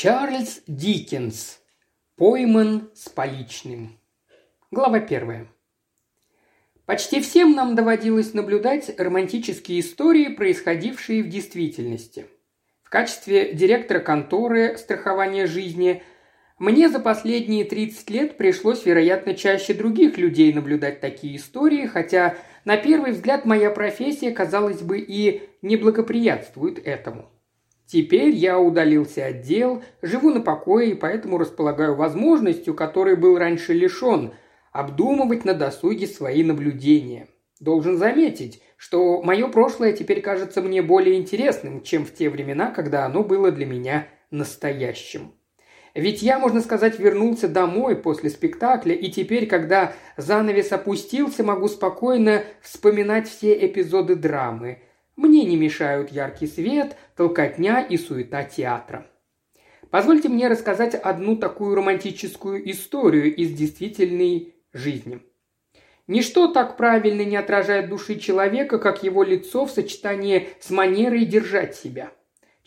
Чарльз Диккенс. Пойман с поличным. Глава первая. Почти всем нам доводилось наблюдать романтические истории, происходившие в действительности. В качестве директора конторы страхования жизни мне за последние 30 лет пришлось, вероятно, чаще других людей наблюдать такие истории, хотя на первый взгляд моя профессия, казалось бы, и не благоприятствует этому. Теперь я удалился от дел, живу на покое и поэтому располагаю возможностью, которой был раньше лишен, обдумывать на досуге свои наблюдения. Должен заметить, что мое прошлое теперь кажется мне более интересным, чем в те времена, когда оно было для меня настоящим. Ведь я, можно сказать, вернулся домой после спектакля, и теперь, когда занавес опустился, могу спокойно вспоминать все эпизоды драмы. Мне не мешают яркий свет, толкотня и суета театра. Позвольте мне рассказать одну такую романтическую историю из действительной жизни. Ничто так правильно не отражает души человека, как его лицо в сочетании с манерой держать себя –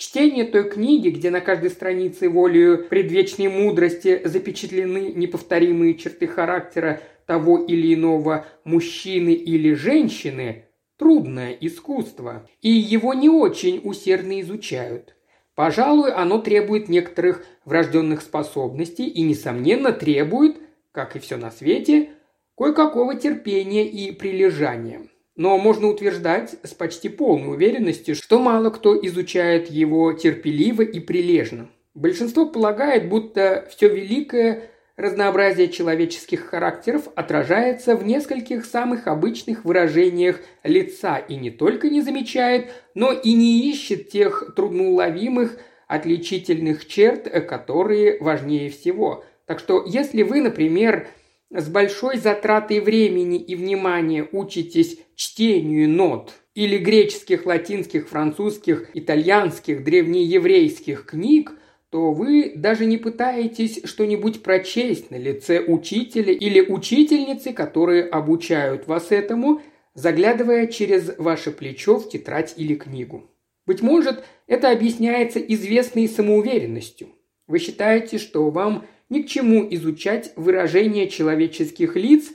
Чтение той книги, где на каждой странице волею предвечной мудрости запечатлены неповторимые черты характера того или иного мужчины или женщины, трудное искусство, и его не очень усердно изучают. Пожалуй, оно требует некоторых врожденных способностей и, несомненно, требует, как и все на свете, кое-какого терпения и прилежания. Но можно утверждать с почти полной уверенностью, что мало кто изучает его терпеливо и прилежно. Большинство полагает, будто все великое разнообразие человеческих характеров отражается в нескольких самых обычных выражениях лица и не только не замечает, но и не ищет тех трудноуловимых отличительных черт, которые важнее всего. Так что если вы, например, с большой затратой времени и внимания учитесь чтению нот или греческих, латинских, французских, итальянских, древнееврейских книг, то вы даже не пытаетесь что-нибудь прочесть на лице учителя или учительницы, которые обучают вас этому, заглядывая через ваше плечо в тетрадь или книгу. Быть может, это объясняется известной самоуверенностью. Вы считаете, что вам ни к чему изучать выражения человеческих лиц,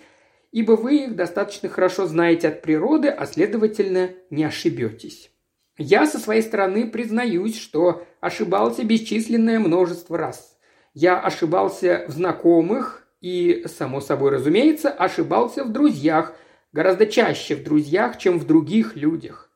ибо вы их достаточно хорошо знаете от природы, а следовательно не ошибетесь. Я со своей стороны признаюсь, что ошибался бесчисленное множество раз. Я ошибался в знакомых и, само собой разумеется, ошибался в друзьях, гораздо чаще в друзьях, чем в других людях.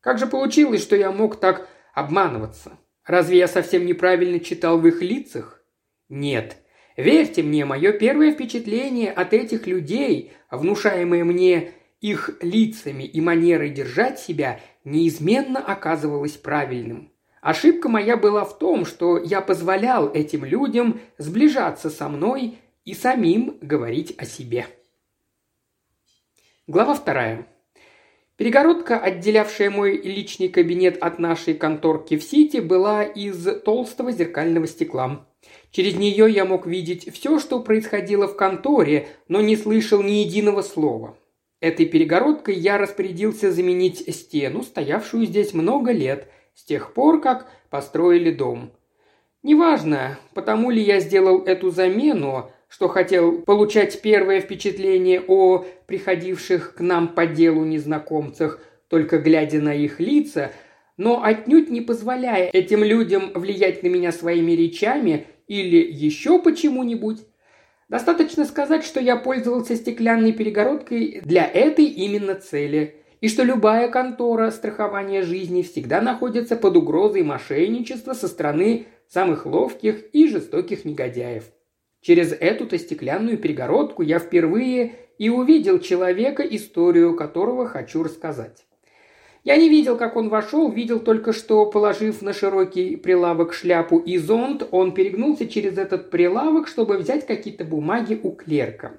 Как же получилось, что я мог так обманываться? Разве я совсем неправильно читал в их лицах? Нет. Верьте мне, мое первое впечатление от этих людей, внушаемое мне их лицами и манерой держать себя, неизменно оказывалось правильным. Ошибка моя была в том, что я позволял этим людям сближаться со мной и самим говорить о себе. Глава вторая. Перегородка, отделявшая мой личный кабинет от нашей конторки в Сити, была из толстого зеркального стекла. Через нее я мог видеть все, что происходило в конторе, но не слышал ни единого слова. Этой перегородкой я распорядился заменить стену, стоявшую здесь много лет, с тех пор, как построили дом. Неважно, потому ли я сделал эту замену, что хотел получать первое впечатление о приходивших к нам по делу незнакомцах, только глядя на их лица, но отнюдь не позволяя этим людям влиять на меня своими речами или еще почему-нибудь. Достаточно сказать, что я пользовался стеклянной перегородкой для этой именно цели, и что любая контора страхования жизни всегда находится под угрозой мошенничества со стороны самых ловких и жестоких негодяев. Через эту-то стеклянную перегородку я впервые и увидел человека, историю которого хочу рассказать. Я не видел, как он вошел, видел только, что, положив на широкий прилавок шляпу и зонт, он перегнулся через этот прилавок, чтобы взять какие-то бумаги у клерка.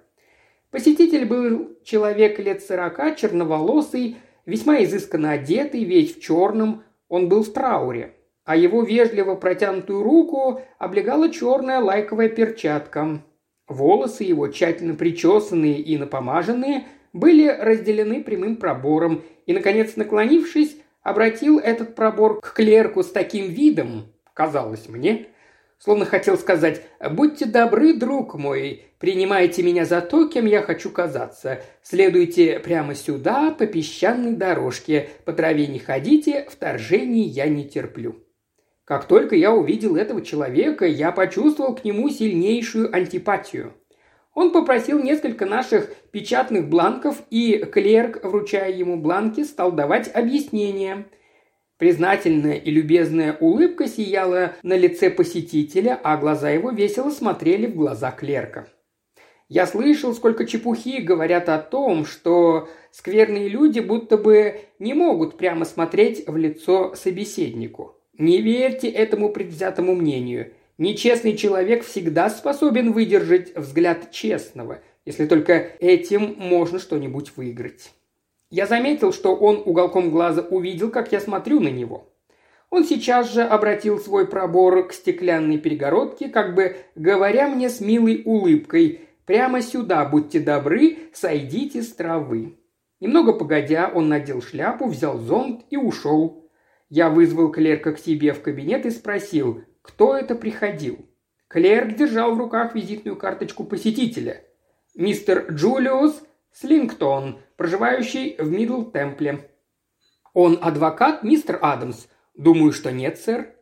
Посетитель был человек лет сорока, черноволосый, весьма изысканно одетый, весь в черном, он был в трауре, а его вежливо протянутую руку облегала черная лайковая перчатка. Волосы его, тщательно причесанные и напомаженные, были разделены прямым пробором, и, наконец, наклонившись, обратил этот пробор к клерку с таким видом, казалось мне, словно хотел сказать «Будьте добры, друг мой, принимайте меня за то, кем я хочу казаться. Следуйте прямо сюда, по песчаной дорожке, по траве не ходите, вторжений я не терплю». Как только я увидел этого человека, я почувствовал к нему сильнейшую антипатию. Он попросил несколько наших печатных бланков, и клерк, вручая ему бланки, стал давать объяснения – Признательная и любезная улыбка сияла на лице посетителя, а глаза его весело смотрели в глаза клерка. Я слышал, сколько чепухи говорят о том, что скверные люди будто бы не могут прямо смотреть в лицо собеседнику. Не верьте этому предвзятому мнению. Нечестный человек всегда способен выдержать взгляд честного, если только этим можно что-нибудь выиграть. Я заметил, что он уголком глаза увидел, как я смотрю на него. Он сейчас же обратил свой пробор к стеклянной перегородке, как бы говоря мне с милой улыбкой «Прямо сюда, будьте добры, сойдите с травы». Немного погодя, он надел шляпу, взял зонт и ушел. Я вызвал клерка к себе в кабинет и спросил, кто это приходил. Клерк держал в руках визитную карточку посетителя. «Мистер Джулиус Слингтон, проживающий в Мидл Темпле. Он адвокат, мистер Адамс? Думаю, что нет, сэр.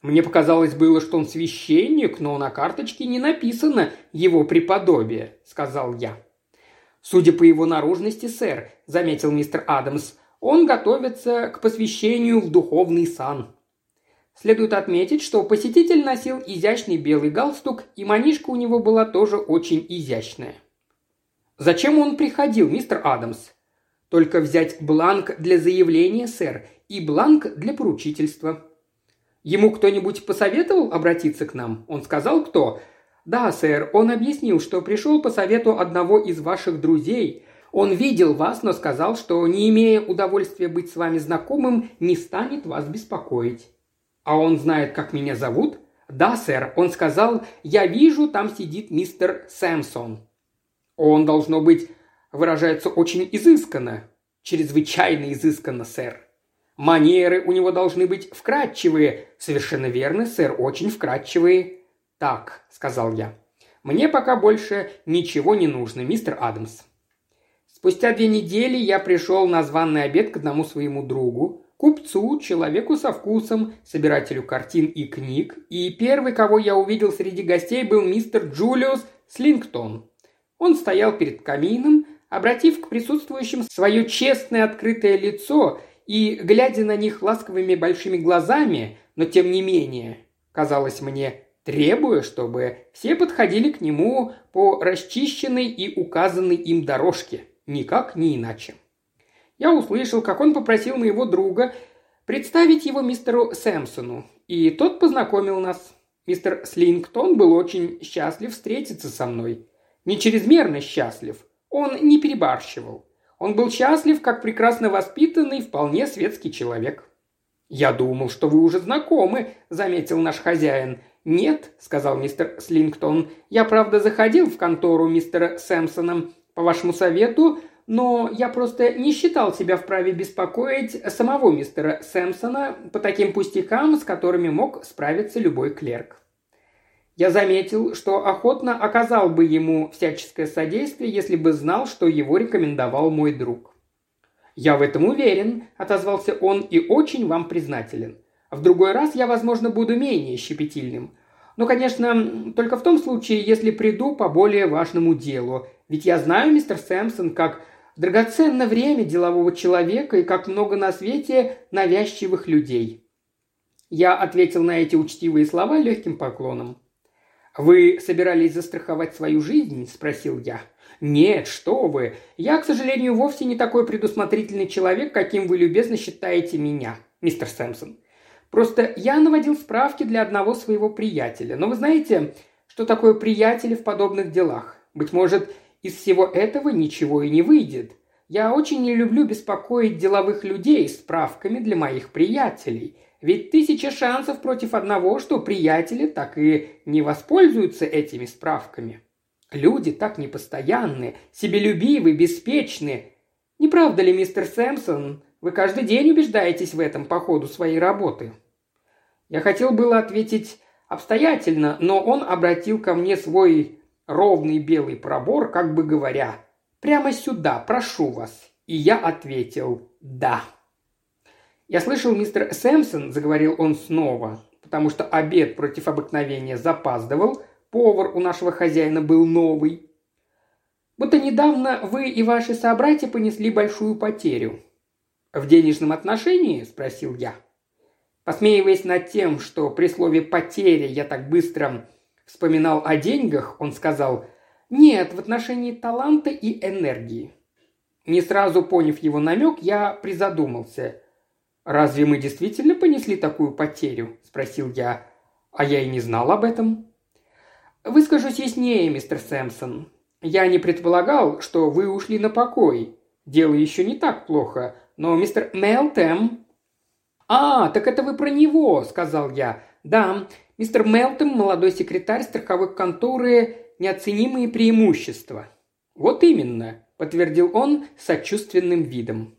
Мне показалось было, что он священник, но на карточке не написано «его преподобие», — сказал я. «Судя по его наружности, сэр», — заметил мистер Адамс, — «он готовится к посвящению в духовный сан». Следует отметить, что посетитель носил изящный белый галстук, и манишка у него была тоже очень изящная. «Зачем он приходил, мистер Адамс?» «Только взять бланк для заявления, сэр, и бланк для поручительства». «Ему кто-нибудь посоветовал обратиться к нам?» Он сказал, кто? «Да, сэр, он объяснил, что пришел по совету одного из ваших друзей. Он видел вас, но сказал, что, не имея удовольствия быть с вами знакомым, не станет вас беспокоить». «А он знает, как меня зовут?» «Да, сэр, он сказал, я вижу, там сидит мистер Сэмсон». Он, должно быть, выражается очень изысканно. Чрезвычайно изысканно, сэр. Манеры у него должны быть вкрадчивые. Совершенно верно, сэр, очень вкрадчивые. Так, сказал я. Мне пока больше ничего не нужно, мистер Адамс. Спустя две недели я пришел на званный обед к одному своему другу, купцу, человеку со вкусом, собирателю картин и книг, и первый, кого я увидел среди гостей, был мистер Джулиус Слингтон. Он стоял перед камином, обратив к присутствующим свое честное открытое лицо и, глядя на них ласковыми большими глазами, но тем не менее, казалось мне, требуя, чтобы все подходили к нему по расчищенной и указанной им дорожке, никак не иначе. Я услышал, как он попросил моего друга представить его мистеру Сэмпсону, и тот познакомил нас. Мистер Слингтон был очень счастлив встретиться со мной не чрезмерно счастлив. Он не перебарщивал. Он был счастлив, как прекрасно воспитанный, вполне светский человек. «Я думал, что вы уже знакомы», – заметил наш хозяин. «Нет», – сказал мистер Слингтон. «Я, правда, заходил в контору мистера Сэмпсона по вашему совету, но я просто не считал себя вправе беспокоить самого мистера Сэмпсона по таким пустякам, с которыми мог справиться любой клерк. Я заметил, что охотно оказал бы ему всяческое содействие, если бы знал, что его рекомендовал мой друг. «Я в этом уверен», – отозвался он, – «и очень вам признателен. В другой раз я, возможно, буду менее щепетильным. Но, конечно, только в том случае, если приду по более важному делу. Ведь я знаю, мистер Сэмпсон, как драгоценно время делового человека и как много на свете навязчивых людей». Я ответил на эти учтивые слова легким поклоном. «Вы собирались застраховать свою жизнь?» – спросил я. «Нет, что вы. Я, к сожалению, вовсе не такой предусмотрительный человек, каким вы любезно считаете меня, мистер Сэмпсон. Просто я наводил справки для одного своего приятеля. Но вы знаете, что такое приятели в подобных делах? Быть может, из всего этого ничего и не выйдет. Я очень не люблю беспокоить деловых людей справками для моих приятелей. Ведь тысяча шансов против одного, что приятели так и не воспользуются этими справками. Люди так непостоянны, себелюбивы, беспечны. Не правда ли, мистер Сэмпсон, вы каждый день убеждаетесь в этом по ходу своей работы?» Я хотел было ответить обстоятельно, но он обратил ко мне свой ровный белый пробор, как бы говоря, «Прямо сюда, прошу вас». И я ответил «Да». «Я слышал, мистер Сэмпсон», — заговорил он снова, потому что обед против обыкновения запаздывал, повар у нашего хозяина был новый. «Будто недавно вы и ваши собратья понесли большую потерю». «В денежном отношении?» – спросил я. Посмеиваясь над тем, что при слове «потеря» я так быстро вспоминал о деньгах, он сказал «Нет, в отношении таланта и энергии». Не сразу поняв его намек, я призадумался. «Разве мы действительно понесли такую потерю?» – спросил я. «А я и не знал об этом». «Выскажусь яснее, мистер Сэмпсон. Я не предполагал, что вы ушли на покой. Дело еще не так плохо, но мистер Мелтем...» «А, так это вы про него», – сказал я. «Да, мистер Мелтем, молодой секретарь страховой конторы, неоценимые преимущества». «Вот именно», – подтвердил он сочувственным видом.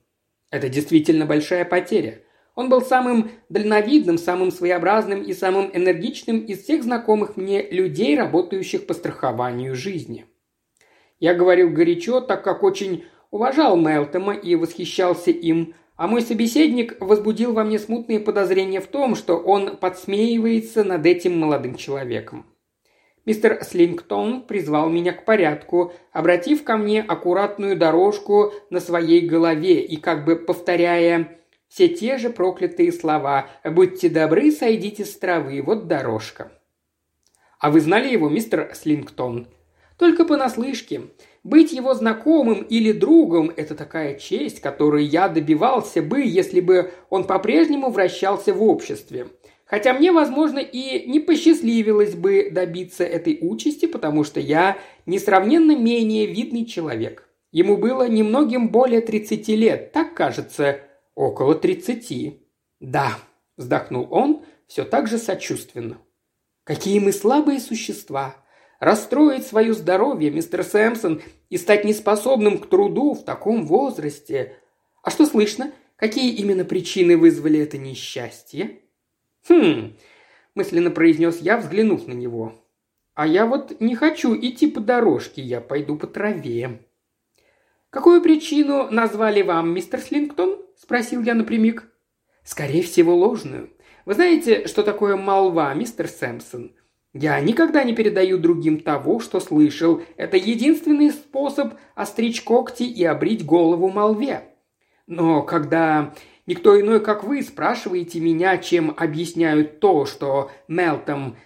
Это действительно большая потеря. Он был самым дальновидным, самым своеобразным и самым энергичным из всех знакомых мне людей, работающих по страхованию жизни. Я говорил горячо, так как очень уважал Мелтома и восхищался им, а мой собеседник возбудил во мне смутные подозрения в том, что он подсмеивается над этим молодым человеком. Мистер Слингтон призвал меня к порядку, обратив ко мне аккуратную дорожку на своей голове и как бы повторяя все те же проклятые слова «Будьте добры, сойдите с травы, вот дорожка». «А вы знали его, мистер Слингтон?» «Только понаслышке. Быть его знакомым или другом – это такая честь, которой я добивался бы, если бы он по-прежнему вращался в обществе. Хотя мне, возможно, и не посчастливилось бы добиться этой участи, потому что я несравненно менее видный человек. Ему было немногим более 30 лет, так кажется, около 30. Да, вздохнул он, все так же сочувственно. Какие мы слабые существа. Расстроить свое здоровье, мистер Сэмпсон, и стать неспособным к труду в таком возрасте. А что слышно? Какие именно причины вызвали это несчастье? «Хм», – мысленно произнес я, взглянув на него. «А я вот не хочу идти по дорожке, я пойду по траве». «Какую причину назвали вам, мистер Слингтон?» – спросил я напрямик. «Скорее всего, ложную. Вы знаете, что такое молва, мистер Сэмпсон? Я никогда не передаю другим того, что слышал. Это единственный способ остричь когти и обрить голову молве. Но когда Никто иной, как вы, спрашиваете меня, чем объясняют то, что Мелтом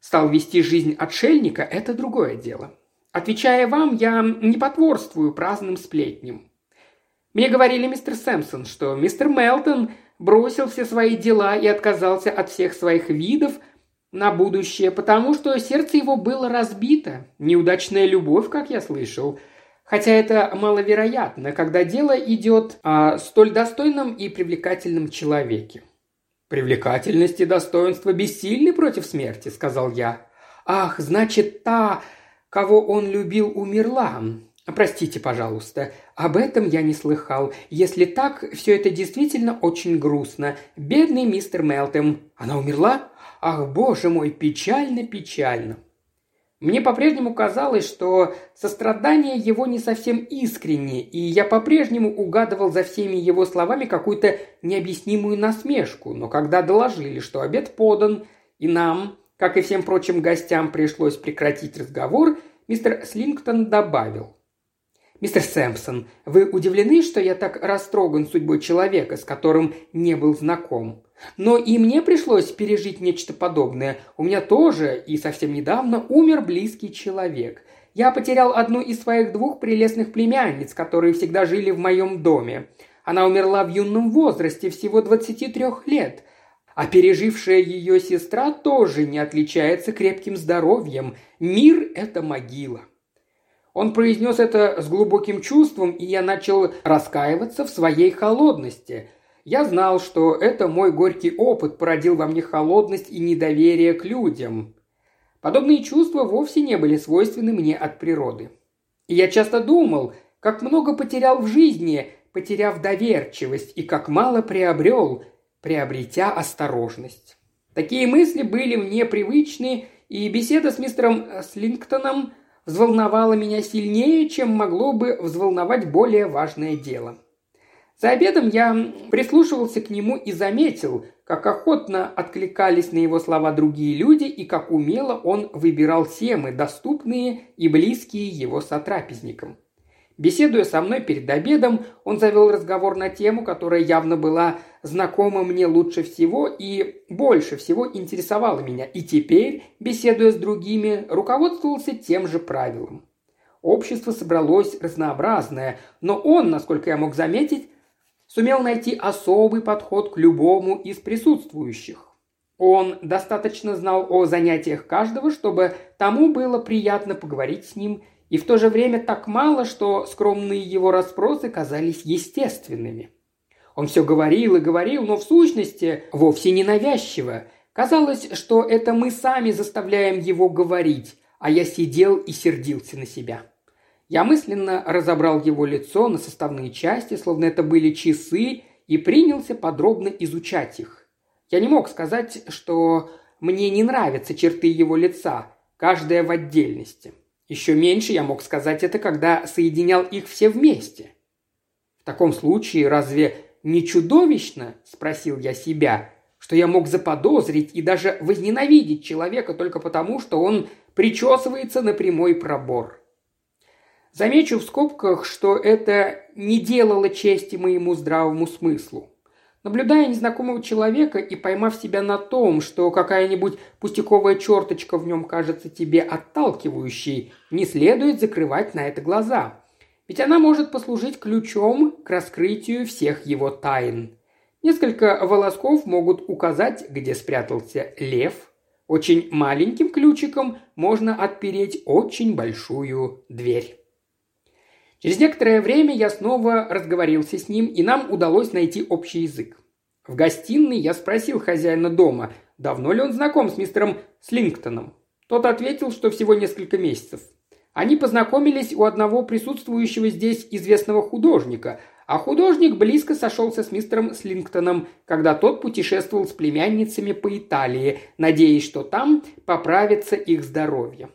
стал вести жизнь отшельника, это другое дело. Отвечая вам, я не потворствую праздным сплетням. Мне говорили мистер Сэмпсон, что мистер Мелтон бросил все свои дела и отказался от всех своих видов на будущее, потому что сердце его было разбито. Неудачная любовь, как я слышал – Хотя это маловероятно, когда дело идет о столь достойном и привлекательном человеке. «Привлекательность и достоинство бессильны против смерти», — сказал я. «Ах, значит, та, кого он любил, умерла. Простите, пожалуйста, об этом я не слыхал. Если так, все это действительно очень грустно. Бедный мистер Мелтем. Она умерла? Ах, боже мой, печально-печально». Мне по-прежнему казалось, что сострадание его не совсем искренне, и я по-прежнему угадывал за всеми его словами какую-то необъяснимую насмешку, но когда доложили, что обед подан, и нам, как и всем прочим гостям, пришлось прекратить разговор, мистер Слингтон добавил. «Мистер Сэмпсон, вы удивлены, что я так растроган судьбой человека, с которым не был знаком? Но и мне пришлось пережить нечто подобное. У меня тоже, и совсем недавно, умер близкий человек. Я потерял одну из своих двух прелестных племянниц, которые всегда жили в моем доме. Она умерла в юном возрасте, всего 23 лет. А пережившая ее сестра тоже не отличается крепким здоровьем. Мир – это могила. Он произнес это с глубоким чувством, и я начал раскаиваться в своей холодности – я знал, что это мой горький опыт породил во мне холодность и недоверие к людям. Подобные чувства вовсе не были свойственны мне от природы. И я часто думал, как много потерял в жизни, потеряв доверчивость, и как мало приобрел, приобретя осторожность. Такие мысли были мне привычны, и беседа с мистером Слингтоном взволновала меня сильнее, чем могло бы взволновать более важное дело. За обедом я прислушивался к нему и заметил, как охотно откликались на его слова другие люди и как умело он выбирал темы, доступные и близкие его сотрапезникам. Беседуя со мной перед обедом, он завел разговор на тему, которая явно была знакома мне лучше всего и больше всего интересовала меня, и теперь, беседуя с другими, руководствовался тем же правилом. Общество собралось разнообразное, но он, насколько я мог заметить, сумел найти особый подход к любому из присутствующих. Он достаточно знал о занятиях каждого, чтобы тому было приятно поговорить с ним и в то же время так мало, что скромные его расспросы казались естественными. Он все говорил и говорил, но в сущности вовсе не навязчиво. Казалось, что это мы сами заставляем его говорить, а я сидел и сердился на себя. Я мысленно разобрал его лицо на составные части, словно это были часы, и принялся подробно изучать их. Я не мог сказать, что мне не нравятся черты его лица, каждая в отдельности. Еще меньше я мог сказать это, когда соединял их все вместе. В таком случае разве не чудовищно, спросил я себя, что я мог заподозрить и даже возненавидеть человека только потому, что он причесывается на прямой пробор. Замечу в скобках, что это не делало чести моему здравому смыслу. Наблюдая незнакомого человека и поймав себя на том, что какая-нибудь пустяковая черточка в нем кажется тебе отталкивающей, не следует закрывать на это глаза. Ведь она может послужить ключом к раскрытию всех его тайн. Несколько волосков могут указать, где спрятался лев. Очень маленьким ключиком можно отпереть очень большую дверь. Через некоторое время я снова разговорился с ним, и нам удалось найти общий язык. В гостиной я спросил хозяина дома, давно ли он знаком с мистером Слингтоном. Тот ответил, что всего несколько месяцев. Они познакомились у одного присутствующего здесь известного художника, а художник близко сошелся с мистером Слингтоном, когда тот путешествовал с племянницами по Италии, надеясь, что там поправится их здоровье.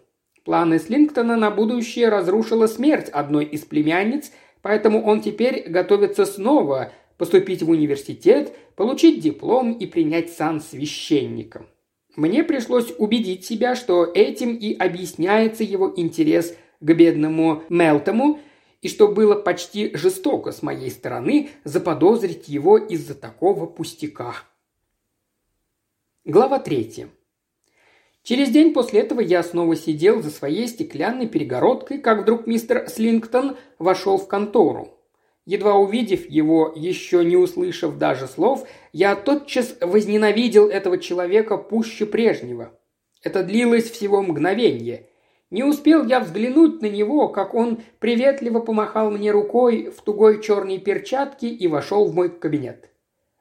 Планы Слингтона на будущее разрушила смерть одной из племянниц, поэтому он теперь готовится снова поступить в университет, получить диплом и принять сан священника. Мне пришлось убедить себя, что этим и объясняется его интерес к бедному Мелтому, и что было почти жестоко с моей стороны заподозрить его из-за такого пустяка. Глава третья. Через день после этого я снова сидел за своей стеклянной перегородкой, как вдруг мистер Слингтон вошел в контору. Едва увидев его, еще не услышав даже слов, я тотчас возненавидел этого человека пуще прежнего. Это длилось всего мгновение. Не успел я взглянуть на него, как он приветливо помахал мне рукой в тугой черной перчатке и вошел в мой кабинет.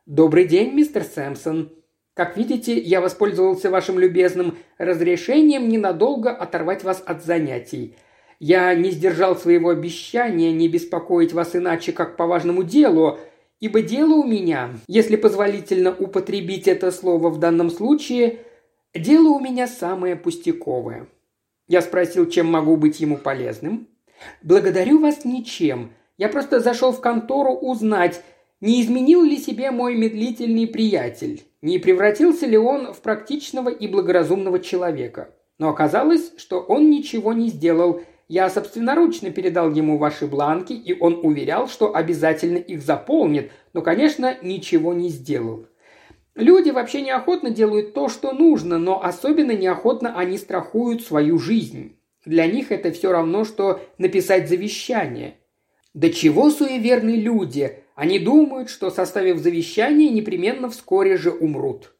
«Добрый день, мистер Сэмпсон», как видите, я воспользовался вашим любезным разрешением ненадолго оторвать вас от занятий. Я не сдержал своего обещания не беспокоить вас иначе, как по важному делу, ибо дело у меня, если позволительно употребить это слово в данном случае, дело у меня самое пустяковое. Я спросил, чем могу быть ему полезным. Благодарю вас ничем. Я просто зашел в контору узнать, не изменил ли себе мой медлительный приятель? Не превратился ли он в практичного и благоразумного человека? Но оказалось, что он ничего не сделал. Я собственноручно передал ему ваши бланки, и он уверял, что обязательно их заполнит, но, конечно, ничего не сделал. Люди вообще неохотно делают то, что нужно, но особенно неохотно они страхуют свою жизнь. Для них это все равно, что написать завещание. До чего суеверны люди, они думают, что, составив завещание, непременно вскоре же умрут.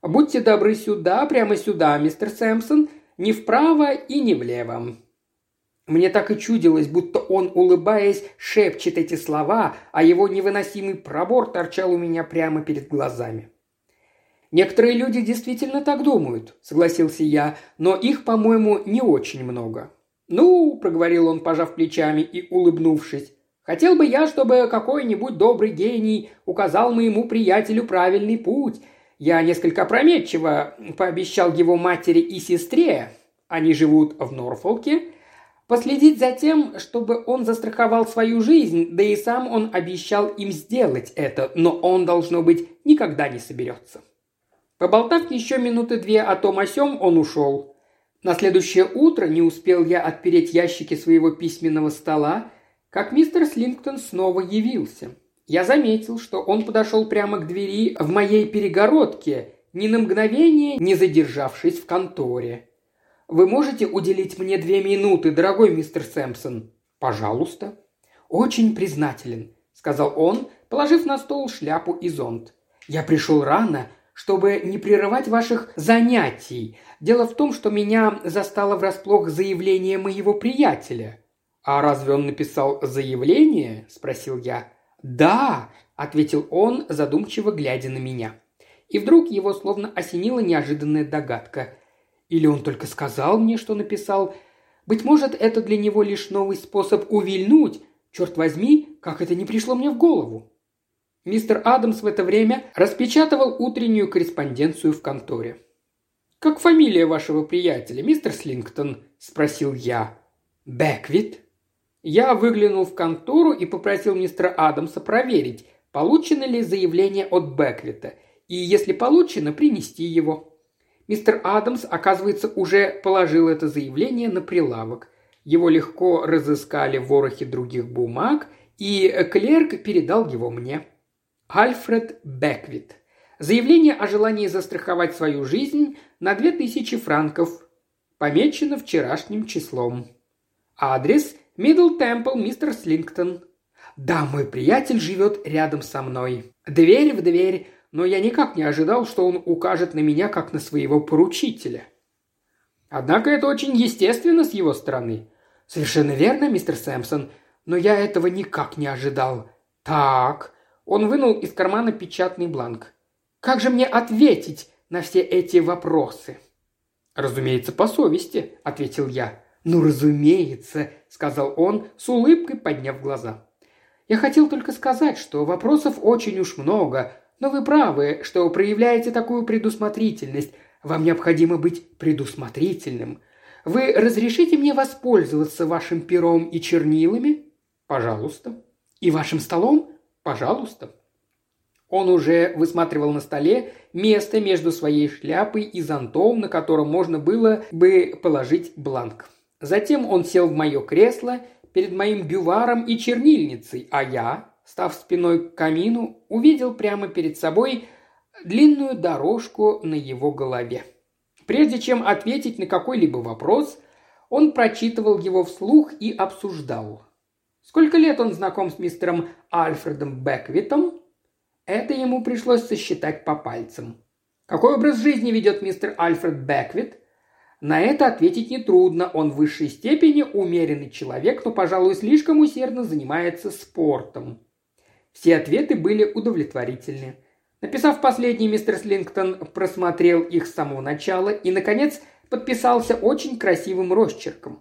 Будьте добры сюда, прямо сюда, мистер Сэмпсон, не вправо и не влево. Мне так и чудилось, будто он, улыбаясь, шепчет эти слова, а его невыносимый пробор торчал у меня прямо перед глазами. «Некоторые люди действительно так думают», — согласился я, «но их, по-моему, не очень много». «Ну», — проговорил он, пожав плечами и улыбнувшись, Хотел бы я, чтобы какой-нибудь добрый гений указал моему приятелю правильный путь. Я несколько опрометчиво пообещал его матери и сестре, они живут в Норфолке, последить за тем, чтобы он застраховал свою жизнь, да и сам он обещал им сделать это, но он, должно быть, никогда не соберется. Поболтав еще минуты две о том о сём, он ушел. На следующее утро не успел я отпереть ящики своего письменного стола, как мистер Слингтон снова явился. Я заметил, что он подошел прямо к двери в моей перегородке, ни на мгновение не задержавшись в конторе. «Вы можете уделить мне две минуты, дорогой мистер Сэмпсон?» «Пожалуйста». «Очень признателен», — сказал он, положив на стол шляпу и зонт. «Я пришел рано, чтобы не прерывать ваших занятий. Дело в том, что меня застало врасплох заявление моего приятеля». «А разве он написал заявление?» – спросил я. «Да», – ответил он, задумчиво глядя на меня. И вдруг его словно осенила неожиданная догадка. Или он только сказал мне, что написал. Быть может, это для него лишь новый способ увильнуть. Черт возьми, как это не пришло мне в голову. Мистер Адамс в это время распечатывал утреннюю корреспонденцию в конторе. «Как фамилия вашего приятеля, мистер Слингтон?» – спросил я. «Бэквит», я выглянул в контору и попросил мистера Адамса проверить, получено ли заявление от Беквита, и если получено, принести его. Мистер Адамс, оказывается, уже положил это заявление на прилавок. Его легко разыскали в ворохе других бумаг, и клерк передал его мне. Альфред Беквит. Заявление о желании застраховать свою жизнь на 2000 франков. Помечено вчерашним числом. Адрес Мидл Темпл, мистер Слингтон. Да, мой приятель живет рядом со мной. Дверь в дверь, но я никак не ожидал, что он укажет на меня как на своего поручителя. Однако это очень естественно с его стороны. Совершенно верно, мистер Сэмпсон, но я этого никак не ожидал. Так, он вынул из кармана печатный бланк. Как же мне ответить на все эти вопросы? Разумеется, по совести, ответил я. «Ну, разумеется», – сказал он, с улыбкой подняв глаза. «Я хотел только сказать, что вопросов очень уж много, но вы правы, что проявляете такую предусмотрительность. Вам необходимо быть предусмотрительным. Вы разрешите мне воспользоваться вашим пером и чернилами? Пожалуйста. И вашим столом? Пожалуйста. Он уже высматривал на столе место между своей шляпой и зонтом, на котором можно было бы положить бланк. Затем он сел в мое кресло перед моим бюваром и чернильницей, а я, став спиной к камину, увидел прямо перед собой длинную дорожку на его голове. Прежде чем ответить на какой-либо вопрос, он прочитывал его вслух и обсуждал. Сколько лет он знаком с мистером Альфредом Беквитом? Это ему пришлось сосчитать по пальцам. Какой образ жизни ведет мистер Альфред Беквит? На это ответить нетрудно, он в высшей степени умеренный человек, но, пожалуй, слишком усердно занимается спортом. Все ответы были удовлетворительны. Написав последний, мистер Слингтон просмотрел их с самого начала и, наконец, подписался очень красивым росчерком.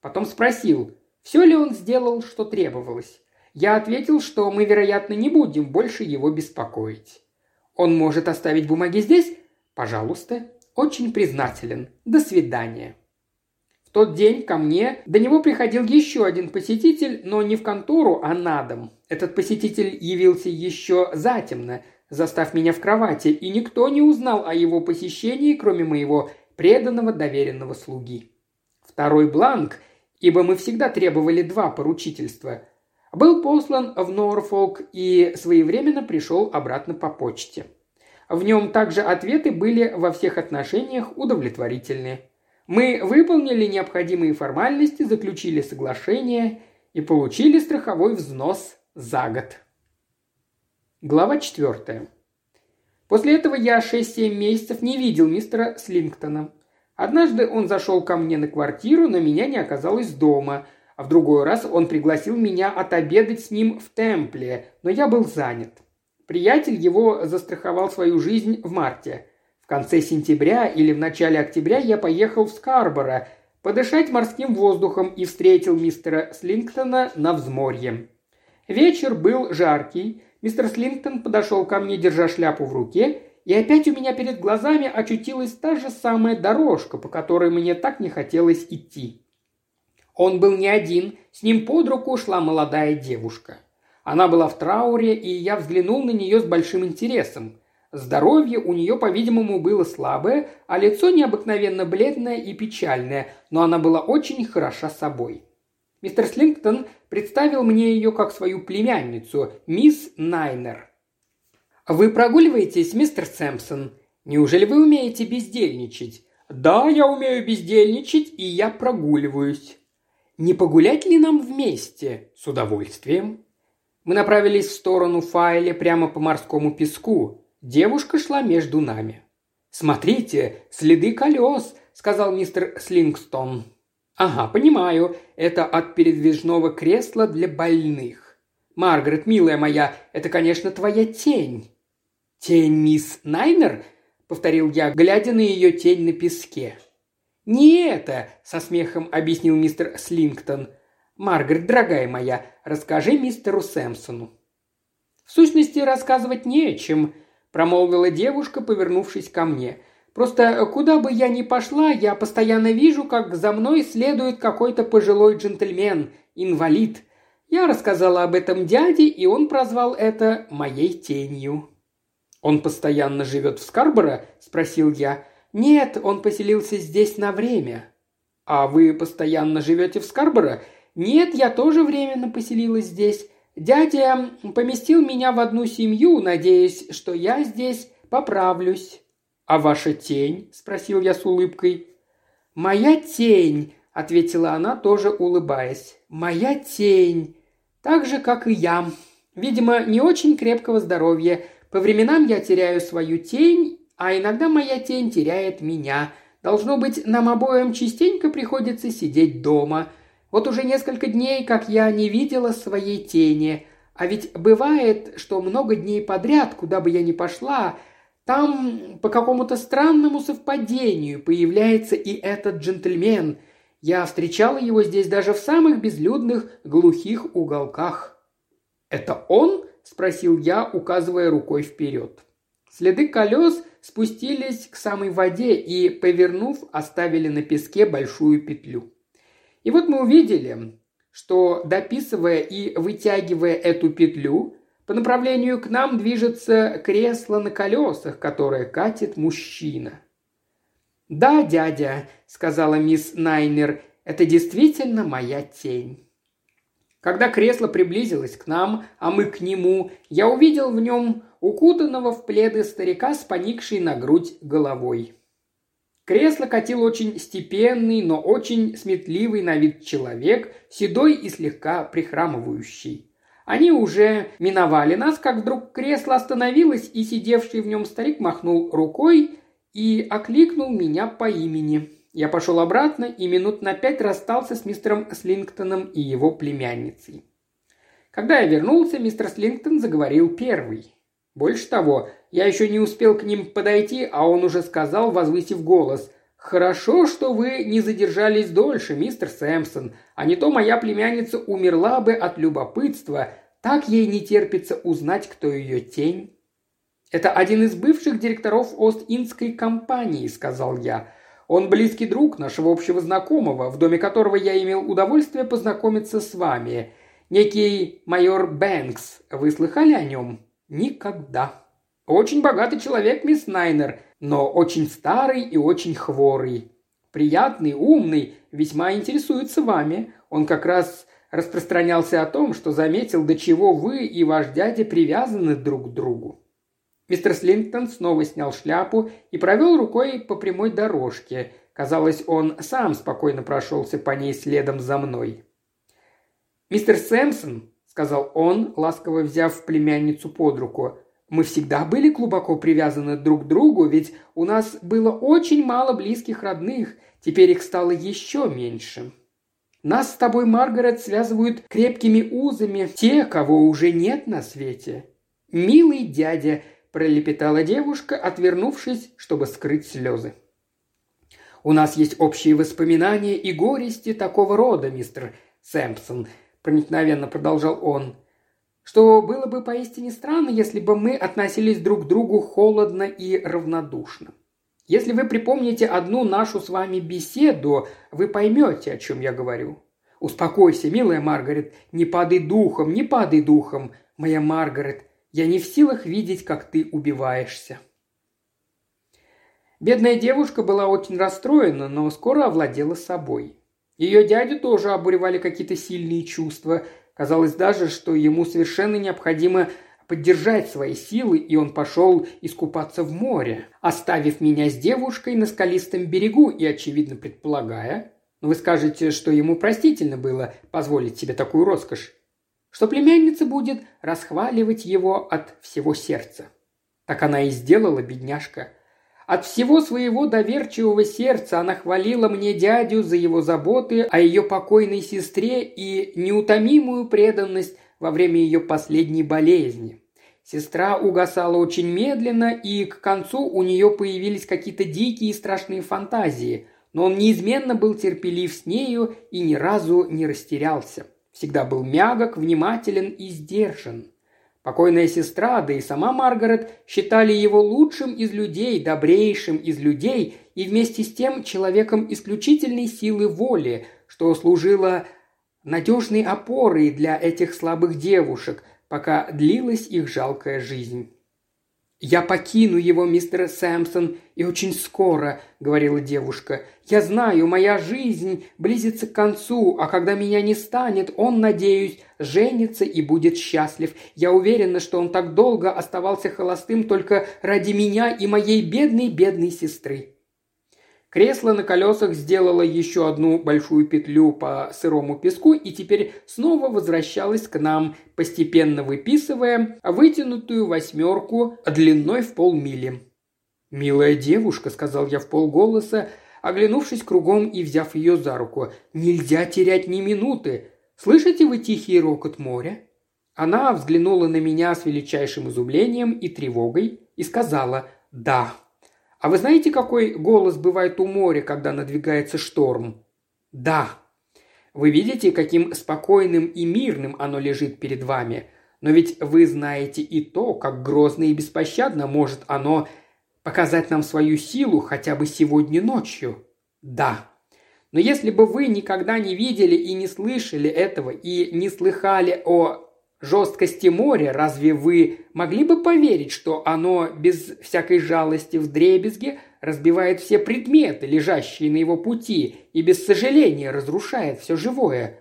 Потом спросил, все ли он сделал, что требовалось. Я ответил, что мы, вероятно, не будем больше его беспокоить. Он может оставить бумаги здесь? Пожалуйста. Очень признателен. До свидания. В тот день ко мне до него приходил еще один посетитель, но не в контору, а на дом. Этот посетитель явился еще затемно, застав меня в кровати, и никто не узнал о его посещении, кроме моего преданного доверенного слуги. Второй бланк, ибо мы всегда требовали два поручительства, был послан в Норфолк и своевременно пришел обратно по почте. В нем также ответы были во всех отношениях удовлетворительны. Мы выполнили необходимые формальности, заключили соглашение и получили страховой взнос за год. Глава 4. После этого я 6-7 месяцев не видел мистера Слингтона. Однажды он зашел ко мне на квартиру, но меня не оказалось дома, а в другой раз он пригласил меня отобедать с ним в темпле, но я был занят – Приятель его застраховал свою жизнь в марте. В конце сентября или в начале октября я поехал в Скарборо подышать морским воздухом и встретил мистера Слингтона на взморье. Вечер был жаркий. Мистер Слингтон подошел ко мне, держа шляпу в руке, и опять у меня перед глазами очутилась та же самая дорожка, по которой мне так не хотелось идти. Он был не один, с ним под руку шла молодая девушка. Она была в трауре, и я взглянул на нее с большим интересом. Здоровье у нее, по-видимому, было слабое, а лицо необыкновенно бледное и печальное, но она была очень хороша собой. Мистер Слингтон представил мне ее как свою племянницу, мисс Найнер. «Вы прогуливаетесь, мистер Сэмпсон? Неужели вы умеете бездельничать?» «Да, я умею бездельничать, и я прогуливаюсь». «Не погулять ли нам вместе?» «С удовольствием». Мы направились в сторону Файли прямо по морскому песку. Девушка шла между нами. «Смотрите, следы колес», — сказал мистер Слингстон. «Ага, понимаю, это от передвижного кресла для больных. Маргарет, милая моя, это, конечно, твоя тень». «Тень мисс Найнер?» — повторил я, глядя на ее тень на песке. «Не это», — со смехом объяснил мистер Слингтон. «Маргарет, дорогая моя, расскажи мистеру Сэмпсону». «В сущности, рассказывать не о чем», – промолвила девушка, повернувшись ко мне. «Просто куда бы я ни пошла, я постоянно вижу, как за мной следует какой-то пожилой джентльмен, инвалид. Я рассказала об этом дяде, и он прозвал это моей тенью». «Он постоянно живет в Скарборо?» – спросил я. «Нет, он поселился здесь на время». «А вы постоянно живете в Скарборо?» «Нет, я тоже временно поселилась здесь. Дядя поместил меня в одну семью, надеясь, что я здесь поправлюсь». «А ваша тень?» – спросил я с улыбкой. «Моя тень», – ответила она, тоже улыбаясь. «Моя тень. Так же, как и я. Видимо, не очень крепкого здоровья. По временам я теряю свою тень, а иногда моя тень теряет меня. Должно быть, нам обоим частенько приходится сидеть дома. Вот уже несколько дней, как я не видела своей тени. А ведь бывает, что много дней подряд, куда бы я ни пошла, там по какому-то странному совпадению появляется и этот джентльмен. Я встречала его здесь даже в самых безлюдных, глухих уголках. «Это он?» – спросил я, указывая рукой вперед. Следы колес спустились к самой воде и, повернув, оставили на песке большую петлю. И вот мы увидели, что дописывая и вытягивая эту петлю, по направлению к нам движется кресло на колесах, которое катит мужчина. «Да, дядя», — сказала мисс Найнер, — «это действительно моя тень». Когда кресло приблизилось к нам, а мы к нему, я увидел в нем укутанного в пледы старика с поникшей на грудь головой. Кресло катил очень степенный, но очень сметливый на вид человек, седой и слегка прихрамывающий. Они уже миновали нас, как вдруг кресло остановилось, и сидевший в нем старик махнул рукой и окликнул меня по имени. Я пошел обратно и минут на пять расстался с мистером Слингтоном и его племянницей. Когда я вернулся, мистер Слингтон заговорил первый. Больше того, я еще не успел к ним подойти, а он уже сказал, возвысив голос. «Хорошо, что вы не задержались дольше, мистер Сэмпсон, а не то моя племянница умерла бы от любопытства, так ей не терпится узнать, кто ее тень». «Это один из бывших директоров Ост-Индской компании», — сказал я. «Он близкий друг нашего общего знакомого, в доме которого я имел удовольствие познакомиться с вами. Некий майор Бэнкс. Вы слыхали о нем?» «Никогда». Очень богатый человек, мисс Найнер, но очень старый и очень хворый. Приятный, умный, весьма интересуется вами. Он как раз распространялся о том, что заметил, до чего вы и ваш дядя привязаны друг к другу. Мистер Слингтон снова снял шляпу и провел рукой по прямой дорожке. Казалось, он сам спокойно прошелся по ней следом за мной. «Мистер Сэмпсон», — сказал он, ласково взяв племянницу под руку, мы всегда были глубоко привязаны друг к другу, ведь у нас было очень мало близких родных, теперь их стало еще меньше. Нас с тобой, Маргарет, связывают крепкими узами те, кого уже нет на свете. Милый дядя, пролепетала девушка, отвернувшись, чтобы скрыть слезы. У нас есть общие воспоминания и горести такого рода, мистер Сэмпсон, проникновенно продолжал он. Что было бы поистине странно, если бы мы относились друг к другу холодно и равнодушно. Если вы припомните одну нашу с вами беседу, вы поймете, о чем я говорю. Успокойся, милая Маргарет, не падай духом, не падай духом, моя Маргарет, я не в силах видеть, как ты убиваешься. Бедная девушка была очень расстроена, но скоро овладела собой. Ее дядю тоже обуревали какие-то сильные чувства. Казалось даже, что ему совершенно необходимо поддержать свои силы, и он пошел искупаться в море, оставив меня с девушкой на скалистом берегу и, очевидно предполагая, но вы скажете, что ему простительно было позволить себе такую роскошь, что племянница будет расхваливать его от всего сердца. Так она и сделала, бедняжка. От всего своего доверчивого сердца она хвалила мне дядю за его заботы о ее покойной сестре и неутомимую преданность во время ее последней болезни. Сестра угасала очень медленно, и к концу у нее появились какие-то дикие и страшные фантазии, но он неизменно был терпелив с нею и ни разу не растерялся. Всегда был мягок, внимателен и сдержан. Покойная сестра, да и сама Маргарет считали его лучшим из людей, добрейшим из людей и вместе с тем человеком исключительной силы воли, что служило надежной опорой для этих слабых девушек, пока длилась их жалкая жизнь. «Я покину его, мистер Сэмпсон, и очень скоро», — говорила девушка. «Я знаю, моя жизнь близится к концу, а когда меня не станет, он, надеюсь, женится и будет счастлив. Я уверена, что он так долго оставался холостым только ради меня и моей бедной-бедной сестры». Кресло на колесах сделало еще одну большую петлю по сырому песку и теперь снова возвращалось к нам, постепенно выписывая вытянутую восьмерку длиной в полмили. «Милая девушка», — сказал я в полголоса, оглянувшись кругом и взяв ее за руку, — «нельзя терять ни минуты. Слышите вы тихий рокот моря?» Она взглянула на меня с величайшим изумлением и тревогой и сказала «Да, а вы знаете, какой голос бывает у моря, когда надвигается шторм? Да. Вы видите, каким спокойным и мирным оно лежит перед вами. Но ведь вы знаете и то, как грозно и беспощадно может оно показать нам свою силу хотя бы сегодня ночью. Да. Но если бы вы никогда не видели и не слышали этого, и не слыхали о жесткости моря, разве вы могли бы поверить, что оно без всякой жалости в дребезге разбивает все предметы, лежащие на его пути, и без сожаления разрушает все живое?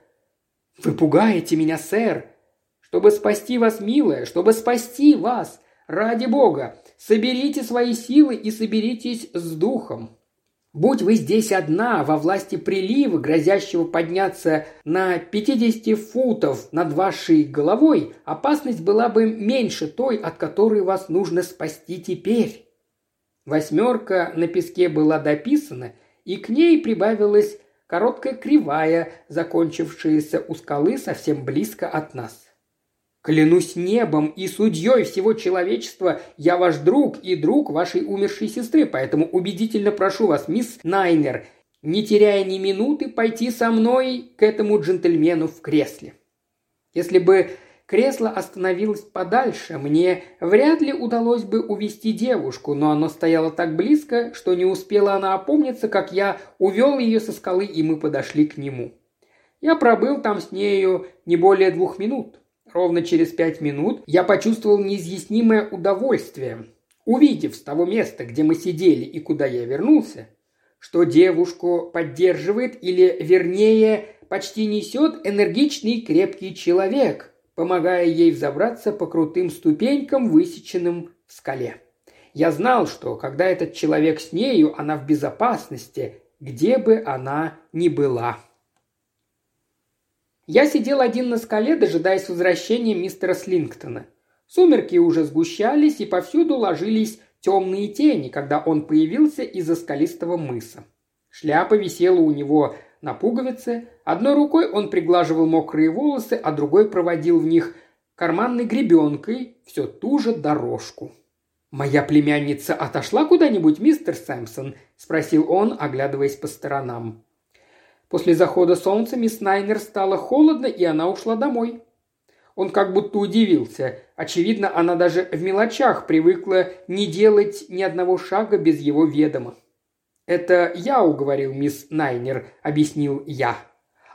Вы пугаете меня, сэр. Чтобы спасти вас, милая, чтобы спасти вас, ради Бога, соберите свои силы и соберитесь с духом. Будь вы здесь одна, во власти прилива, грозящего подняться на 50 футов над вашей головой, опасность была бы меньше той, от которой вас нужно спасти теперь. Восьмерка на песке была дописана, и к ней прибавилась короткая кривая, закончившаяся у скалы совсем близко от нас. Клянусь небом и судьей всего человечества, я ваш друг и друг вашей умершей сестры, поэтому убедительно прошу вас, мисс Найнер, не теряя ни минуты, пойти со мной к этому джентльмену в кресле. Если бы кресло остановилось подальше, мне вряд ли удалось бы увести девушку, но оно стояло так близко, что не успела она опомниться, как я увел ее со скалы, и мы подошли к нему. Я пробыл там с нею не более двух минут. Ровно через пять минут я почувствовал неизъяснимое удовольствие, увидев с того места, где мы сидели и куда я вернулся, что девушку поддерживает или, вернее, почти несет энергичный крепкий человек, помогая ей взобраться по крутым ступенькам, высеченным в скале. Я знал, что когда этот человек с нею, она в безопасности, где бы она ни была. Я сидел один на скале, дожидаясь возвращения мистера Слингтона. Сумерки уже сгущались, и повсюду ложились темные тени, когда он появился из-за скалистого мыса. Шляпа висела у него на пуговице, одной рукой он приглаживал мокрые волосы, а другой проводил в них карманной гребенкой все ту же дорожку. «Моя племянница отошла куда-нибудь, мистер Сэмпсон?» – спросил он, оглядываясь по сторонам. После захода солнца мисс Найнер стало холодно, и она ушла домой. Он как будто удивился. Очевидно, она даже в мелочах привыкла не делать ни одного шага без его ведома. «Это я уговорил мисс Найнер», — объяснил я.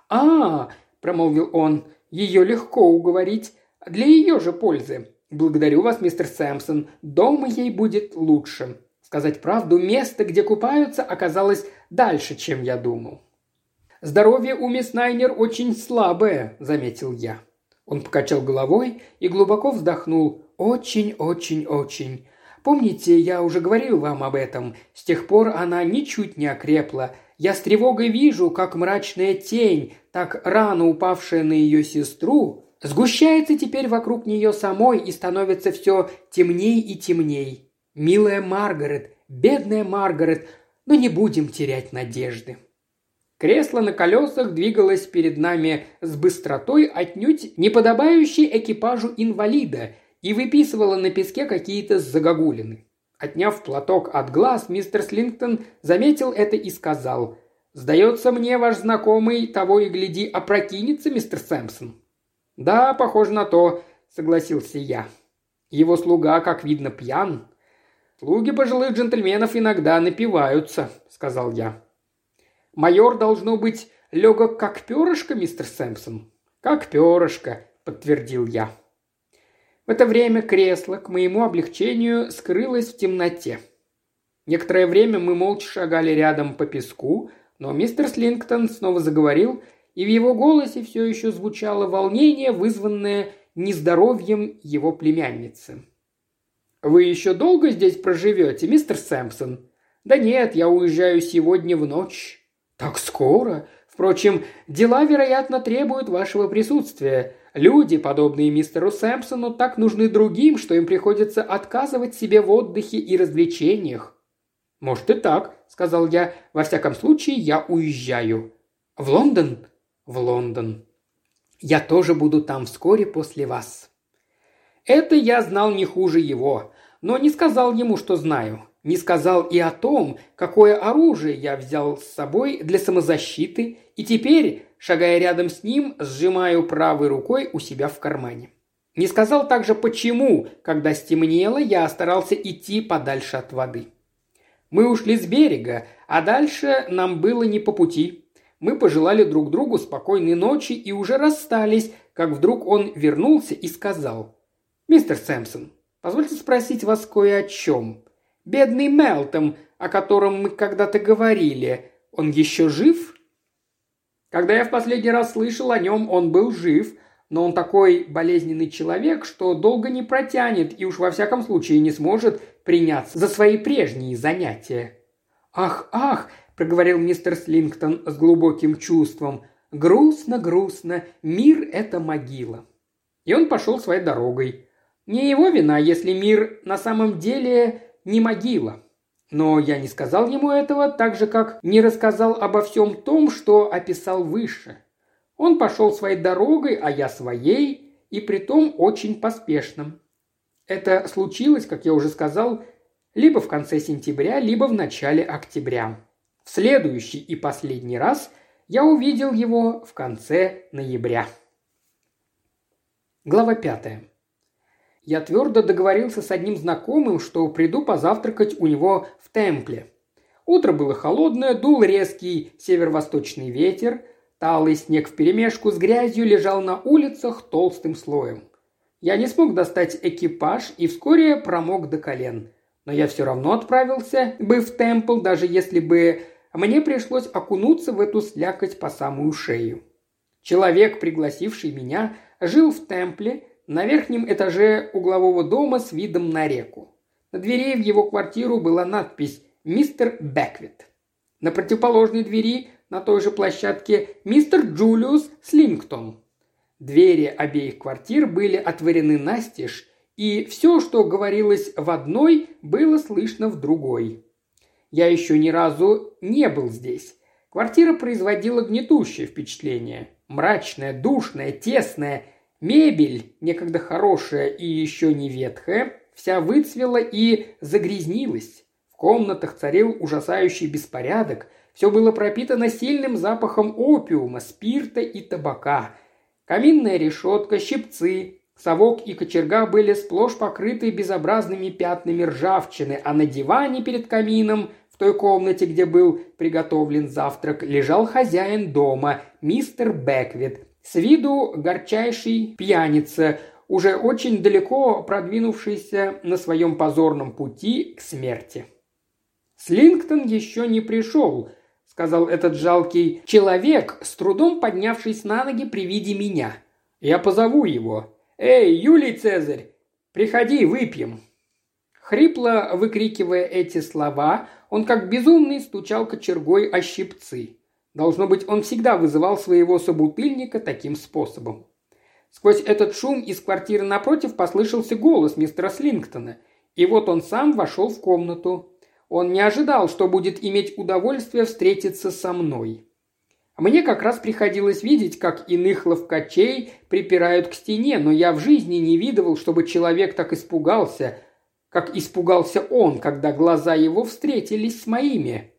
«А, — промолвил он, — ее легко уговорить. Для ее же пользы. Благодарю вас, мистер Сэмпсон. Дома ей будет лучше. Сказать правду, место, где купаются, оказалось дальше, чем я думал. «Здоровье у мисс Найнер очень слабое», — заметил я. Он покачал головой и глубоко вздохнул. «Очень, очень, очень. Помните, я уже говорил вам об этом. С тех пор она ничуть не окрепла. Я с тревогой вижу, как мрачная тень, так рано упавшая на ее сестру, сгущается теперь вокруг нее самой и становится все темней и темней. Милая Маргарет, бедная Маргарет, но не будем терять надежды. Кресло на колесах двигалось перед нами с быстротой отнюдь не подобающей экипажу инвалида и выписывало на песке какие-то загогулины. Отняв платок от глаз, мистер Слингтон заметил это и сказал «Сдается мне, ваш знакомый, того и гляди, опрокинется, мистер Сэмпсон». «Да, похоже на то», — согласился я. «Его слуга, как видно, пьян». «Слуги пожилых джентльменов иногда напиваются», — сказал я. «Майор, должно быть, легок как перышко, мистер Сэмпсон?» «Как перышко», — подтвердил я. В это время кресло, к моему облегчению, скрылось в темноте. Некоторое время мы молча шагали рядом по песку, но мистер Слингтон снова заговорил, и в его голосе все еще звучало волнение, вызванное нездоровьем его племянницы. «Вы еще долго здесь проживете, мистер Сэмпсон?» «Да нет, я уезжаю сегодня в ночь». «Так скоро? Впрочем, дела, вероятно, требуют вашего присутствия. Люди, подобные мистеру Сэмпсону, так нужны другим, что им приходится отказывать себе в отдыхе и развлечениях. «Может и так», — сказал я. «Во всяком случае, я уезжаю». «В Лондон?» «В Лондон». «Я тоже буду там вскоре после вас». Это я знал не хуже его, но не сказал ему, что знаю. Не сказал и о том, какое оружие я взял с собой для самозащиты, и теперь шагая рядом с ним, сжимаю правой рукой у себя в кармане. Не сказал также почему, когда стемнело, я старался идти подальше от воды. Мы ушли с берега, а дальше нам было не по пути. Мы пожелали друг другу спокойной ночи и уже расстались, как вдруг он вернулся и сказал. «Мистер Сэмпсон, позвольте спросить вас кое о чем. Бедный Мелтом, о котором мы когда-то говорили, он еще жив?» Когда я в последний раз слышал о нем, он был жив, но он такой болезненный человек, что долго не протянет и уж во всяком случае не сможет приняться за свои прежние занятия. «Ах, ах!» – проговорил мистер Слингтон с глубоким чувством. «Грустно, грустно. Мир – это могила». И он пошел своей дорогой. Не его вина, если мир на самом деле не могила. Но я не сказал ему этого, так же, как не рассказал обо всем том, что описал выше. Он пошел своей дорогой, а я своей, и притом очень поспешным. Это случилось, как я уже сказал, либо в конце сентября, либо в начале октября. В следующий и последний раз я увидел его в конце ноября. Глава пятая. Я твердо договорился с одним знакомым, что приду позавтракать у него в темпле. Утро было холодное, дул резкий северо-восточный ветер, талый снег вперемешку с грязью лежал на улицах толстым слоем. Я не смог достать экипаж и вскоре промок до колен. Но я все равно отправился бы в темпл, даже если бы мне пришлось окунуться в эту слякоть по самую шею. Человек, пригласивший меня, жил в темпле, на верхнем этаже углового дома с видом на реку. На двери в его квартиру была надпись «Мистер Беквит». На противоположной двери на той же площадке «Мистер Джулиус Слингтон». Двери обеих квартир были отворены настежь, и все, что говорилось в одной, было слышно в другой. Я еще ни разу не был здесь. Квартира производила гнетущее впечатление. Мрачная, душная, тесная Мебель, некогда хорошая и еще не ветхая, вся выцвела и загрязнилась. В комнатах царил ужасающий беспорядок, все было пропитано сильным запахом опиума, спирта и табака. Каминная решетка, щипцы, совок и кочерга были сплошь покрыты безобразными пятнами ржавчины, а на диване перед камином в той комнате, где был приготовлен завтрак, лежал хозяин дома, мистер Беквит, с виду горчайший пьяница, уже очень далеко продвинувшийся на своем позорном пути к смерти. «Слингтон еще не пришел», — сказал этот жалкий человек, с трудом поднявшись на ноги при виде меня. «Я позову его. Эй, Юлий Цезарь, приходи, выпьем». Хрипло выкрикивая эти слова, он как безумный стучал кочергой о щипцы. Должно быть, он всегда вызывал своего собутыльника таким способом. Сквозь этот шум из квартиры напротив послышался голос мистера Слингтона, и вот он сам вошел в комнату. Он не ожидал, что будет иметь удовольствие встретиться со мной. Мне как раз приходилось видеть, как иных ловкачей припирают к стене, но я в жизни не видывал, чтобы человек так испугался, как испугался он, когда глаза его встретились с моими.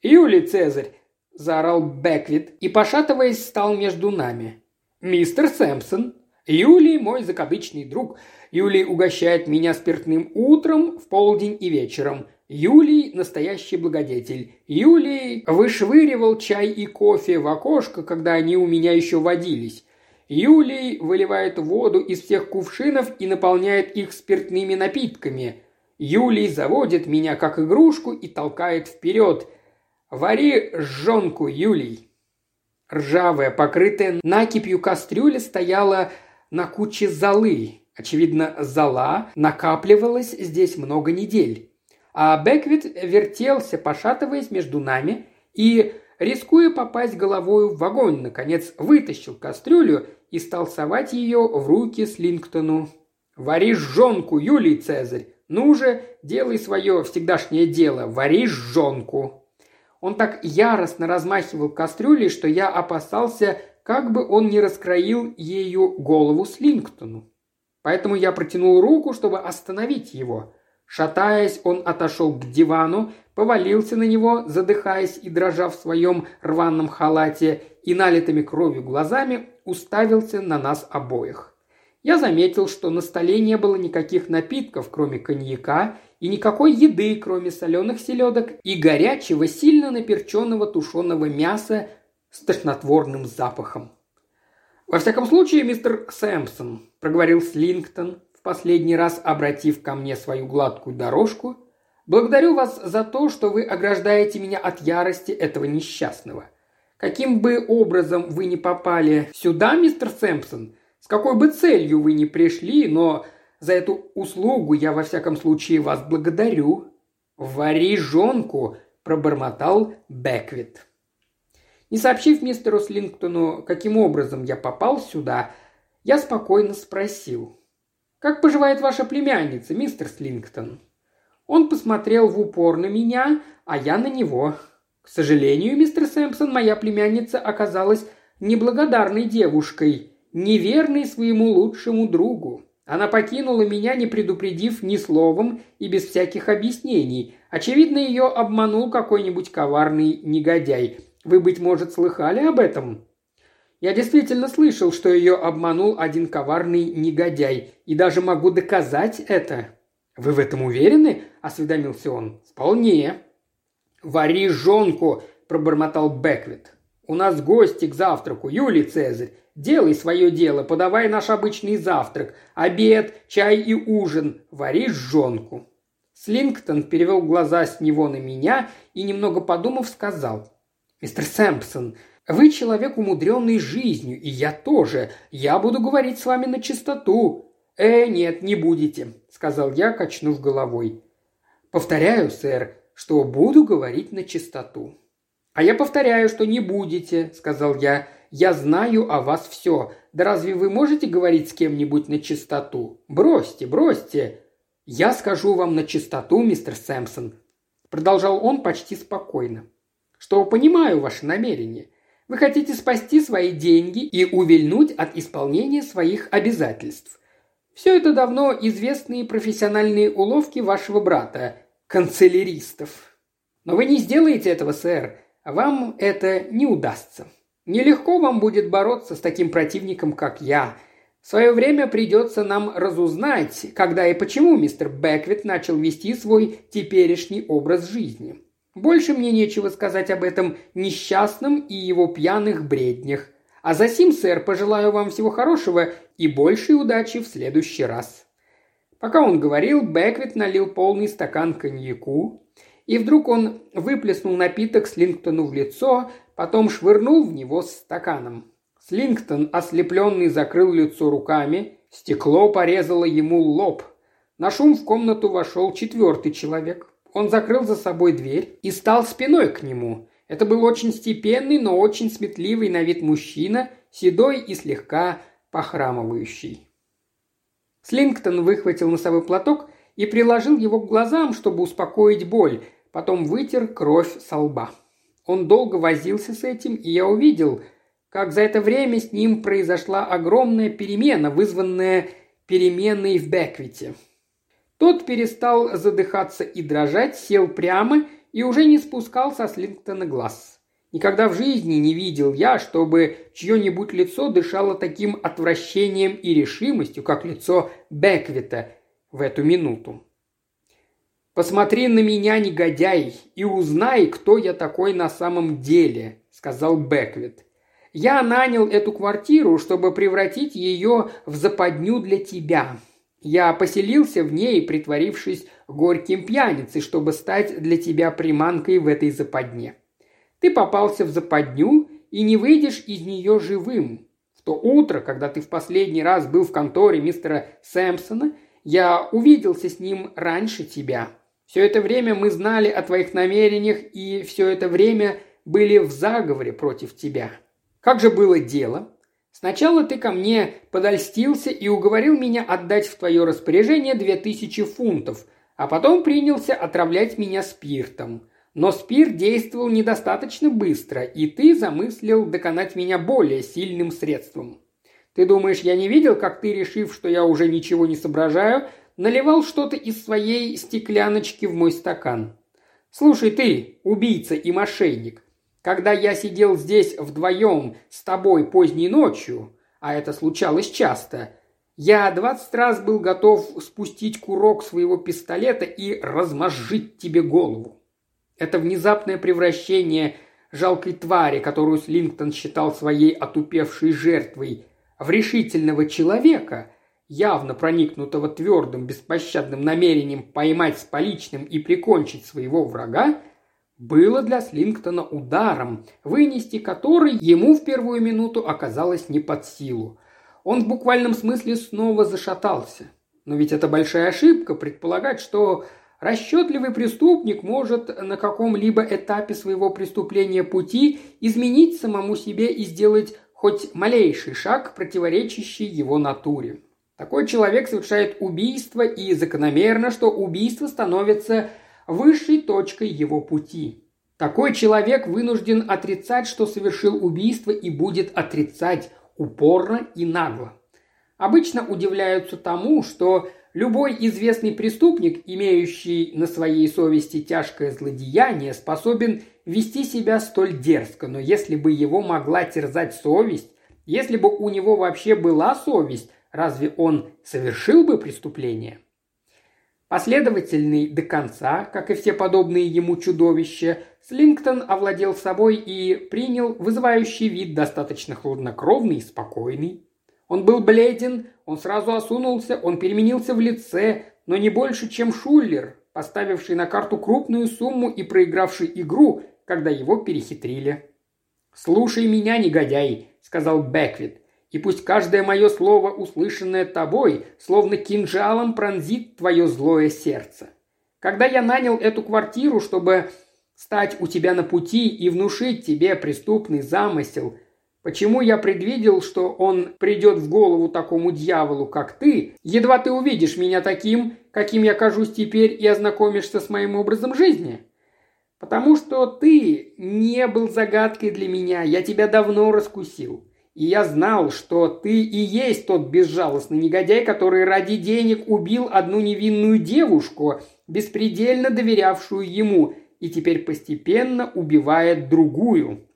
«Юлий Цезарь!» – заорал Беквит и, пошатываясь, стал между нами. «Мистер Сэмпсон, Юлий мой закадычный друг. Юлий угощает меня спиртным утром, в полдень и вечером. Юлий – настоящий благодетель. Юлий вышвыривал чай и кофе в окошко, когда они у меня еще водились. Юлий выливает воду из всех кувшинов и наполняет их спиртными напитками. Юлий заводит меня как игрушку и толкает вперед. «Вари жонку, Юлий!» Ржавая, покрытая накипью кастрюля стояла на куче золы. Очевидно, зола накапливалась здесь много недель а Беквит вертелся, пошатываясь между нами, и, рискуя попасть головой в огонь, наконец вытащил кастрюлю и стал совать ее в руки Слингтону. «Вари жонку, Юлий Цезарь! Ну же, делай свое всегдашнее дело, вари жонку!» Он так яростно размахивал кастрюлей, что я опасался, как бы он не раскроил ею голову Слингтону. Поэтому я протянул руку, чтобы остановить его. Шатаясь, он отошел к дивану, повалился на него, задыхаясь и дрожа в своем рваном халате, и налитыми кровью глазами уставился на нас обоих. Я заметил, что на столе не было никаких напитков, кроме коньяка, и никакой еды, кроме соленых селедок и горячего, сильно наперченного тушеного мяса с тошнотворным запахом. «Во всяком случае, мистер Сэмпсон», – проговорил Слингтон, последний раз обратив ко мне свою гладкую дорожку, благодарю вас за то, что вы ограждаете меня от ярости этого несчастного. Каким бы образом вы ни попали сюда, мистер Сэмпсон, с какой бы целью вы ни пришли, но за эту услугу я во всяком случае вас благодарю. Вари жонку, пробормотал Беквит. Не сообщив мистеру Слингтону, каким образом я попал сюда, я спокойно спросил. «Как поживает ваша племянница, мистер Слингтон?» Он посмотрел в упор на меня, а я на него. К сожалению, мистер Сэмпсон, моя племянница оказалась неблагодарной девушкой, неверной своему лучшему другу. Она покинула меня, не предупредив ни словом и без всяких объяснений. Очевидно, ее обманул какой-нибудь коварный негодяй. Вы, быть может, слыхали об этом?» Я действительно слышал, что ее обманул один коварный негодяй, и даже могу доказать это». «Вы в этом уверены?» – осведомился он. «Вполне». «Вари жонку!» – пробормотал Беквит. «У нас гости к завтраку, Юлий Цезарь. Делай свое дело, подавай наш обычный завтрак, обед, чай и ужин. Вари жонку». Слингтон перевел глаза с него на меня и, немного подумав, сказал. «Мистер Сэмпсон, вы человек, умудренный жизнью, и я тоже. Я буду говорить с вами на чистоту». «Э, нет, не будете», — сказал я, качнув головой. «Повторяю, сэр, что буду говорить на чистоту». «А я повторяю, что не будете», — сказал я. «Я знаю о вас все. Да разве вы можете говорить с кем-нибудь на чистоту? Бросьте, бросьте». «Я скажу вам на чистоту, мистер Сэмпсон», — продолжал он почти спокойно, — «что понимаю ваше намерение. Вы хотите спасти свои деньги и увильнуть от исполнения своих обязательств. Все это давно известные профессиональные уловки вашего брата, канцеляристов. Но вы не сделаете этого, сэр. Вам это не удастся. Нелегко вам будет бороться с таким противником, как я. В свое время придется нам разузнать, когда и почему мистер Бэквит начал вести свой теперешний образ жизни. Больше мне нечего сказать об этом несчастном и его пьяных бреднях. А за сим, сэр, пожелаю вам всего хорошего и большей удачи в следующий раз». Пока он говорил, Бэквит налил полный стакан коньяку, и вдруг он выплеснул напиток Слингтону в лицо, потом швырнул в него стаканом. Слингтон, ослепленный, закрыл лицо руками, стекло порезало ему лоб. На шум в комнату вошел четвертый человек. Он закрыл за собой дверь и стал спиной к нему. Это был очень степенный, но очень сметливый на вид мужчина, седой и слегка похрамывающий. Слингтон выхватил носовой платок и приложил его к глазам, чтобы успокоить боль, потом вытер кровь со лба. Он долго возился с этим, и я увидел, как за это время с ним произошла огромная перемена, вызванная переменой в Беквите. Тот перестал задыхаться и дрожать, сел прямо и уже не спускал со Слингтона глаз. Никогда в жизни не видел я, чтобы чье-нибудь лицо дышало таким отвращением и решимостью, как лицо Беквита в эту минуту. «Посмотри на меня, негодяй, и узнай, кто я такой на самом деле», — сказал Беквит. «Я нанял эту квартиру, чтобы превратить ее в западню для тебя. Я поселился в ней, притворившись горьким пьяницей, чтобы стать для тебя приманкой в этой западне. Ты попался в западню и не выйдешь из нее живым. В то утро, когда ты в последний раз был в конторе мистера Сэмпсона, я увиделся с ним раньше тебя. Все это время мы знали о твоих намерениях и все это время были в заговоре против тебя. Как же было дело? Сначала ты ко мне подольстился и уговорил меня отдать в твое распоряжение две тысячи фунтов, а потом принялся отравлять меня спиртом. Но спирт действовал недостаточно быстро, и ты замыслил доконать меня более сильным средством. Ты думаешь, я не видел, как ты, решив, что я уже ничего не соображаю, наливал что-то из своей стекляночки в мой стакан? Слушай ты, убийца и мошенник, когда я сидел здесь вдвоем с тобой поздней ночью, а это случалось часто, я двадцать раз был готов спустить курок своего пистолета и размозжить тебе голову. Это внезапное превращение жалкой твари, которую Слингтон считал своей отупевшей жертвой, в решительного человека, явно проникнутого твердым, беспощадным намерением поймать с поличным и прикончить своего врага, было для Слингтона ударом, вынести который ему в первую минуту оказалось не под силу. Он в буквальном смысле снова зашатался. Но ведь это большая ошибка предполагать, что расчетливый преступник может на каком-либо этапе своего преступления пути изменить самому себе и сделать хоть малейший шаг, противоречащий его натуре. Такой человек совершает убийство, и закономерно, что убийство становится высшей точкой его пути. Такой человек вынужден отрицать, что совершил убийство и будет отрицать упорно и нагло. Обычно удивляются тому, что любой известный преступник, имеющий на своей совести тяжкое злодеяние, способен вести себя столь дерзко, но если бы его могла терзать совесть, если бы у него вообще была совесть, разве он совершил бы преступление? Последовательный до конца, как и все подобные ему чудовища, Слингтон овладел собой и принял вызывающий вид достаточно хладнокровный и спокойный. Он был бледен, он сразу осунулся, он переменился в лице, но не больше, чем Шуллер, поставивший на карту крупную сумму и проигравший игру, когда его перехитрили. «Слушай меня, негодяй», — сказал Беквит и пусть каждое мое слово, услышанное тобой, словно кинжалом пронзит твое злое сердце. Когда я нанял эту квартиру, чтобы стать у тебя на пути и внушить тебе преступный замысел, почему я предвидел, что он придет в голову такому дьяволу, как ты, едва ты увидишь меня таким, каким я кажусь теперь и ознакомишься с моим образом жизни?» Потому что ты не был загадкой для меня, я тебя давно раскусил. И я знал, что ты и есть тот безжалостный негодяй, который ради денег убил одну невинную девушку, беспредельно доверявшую ему, и теперь постепенно убивает другую.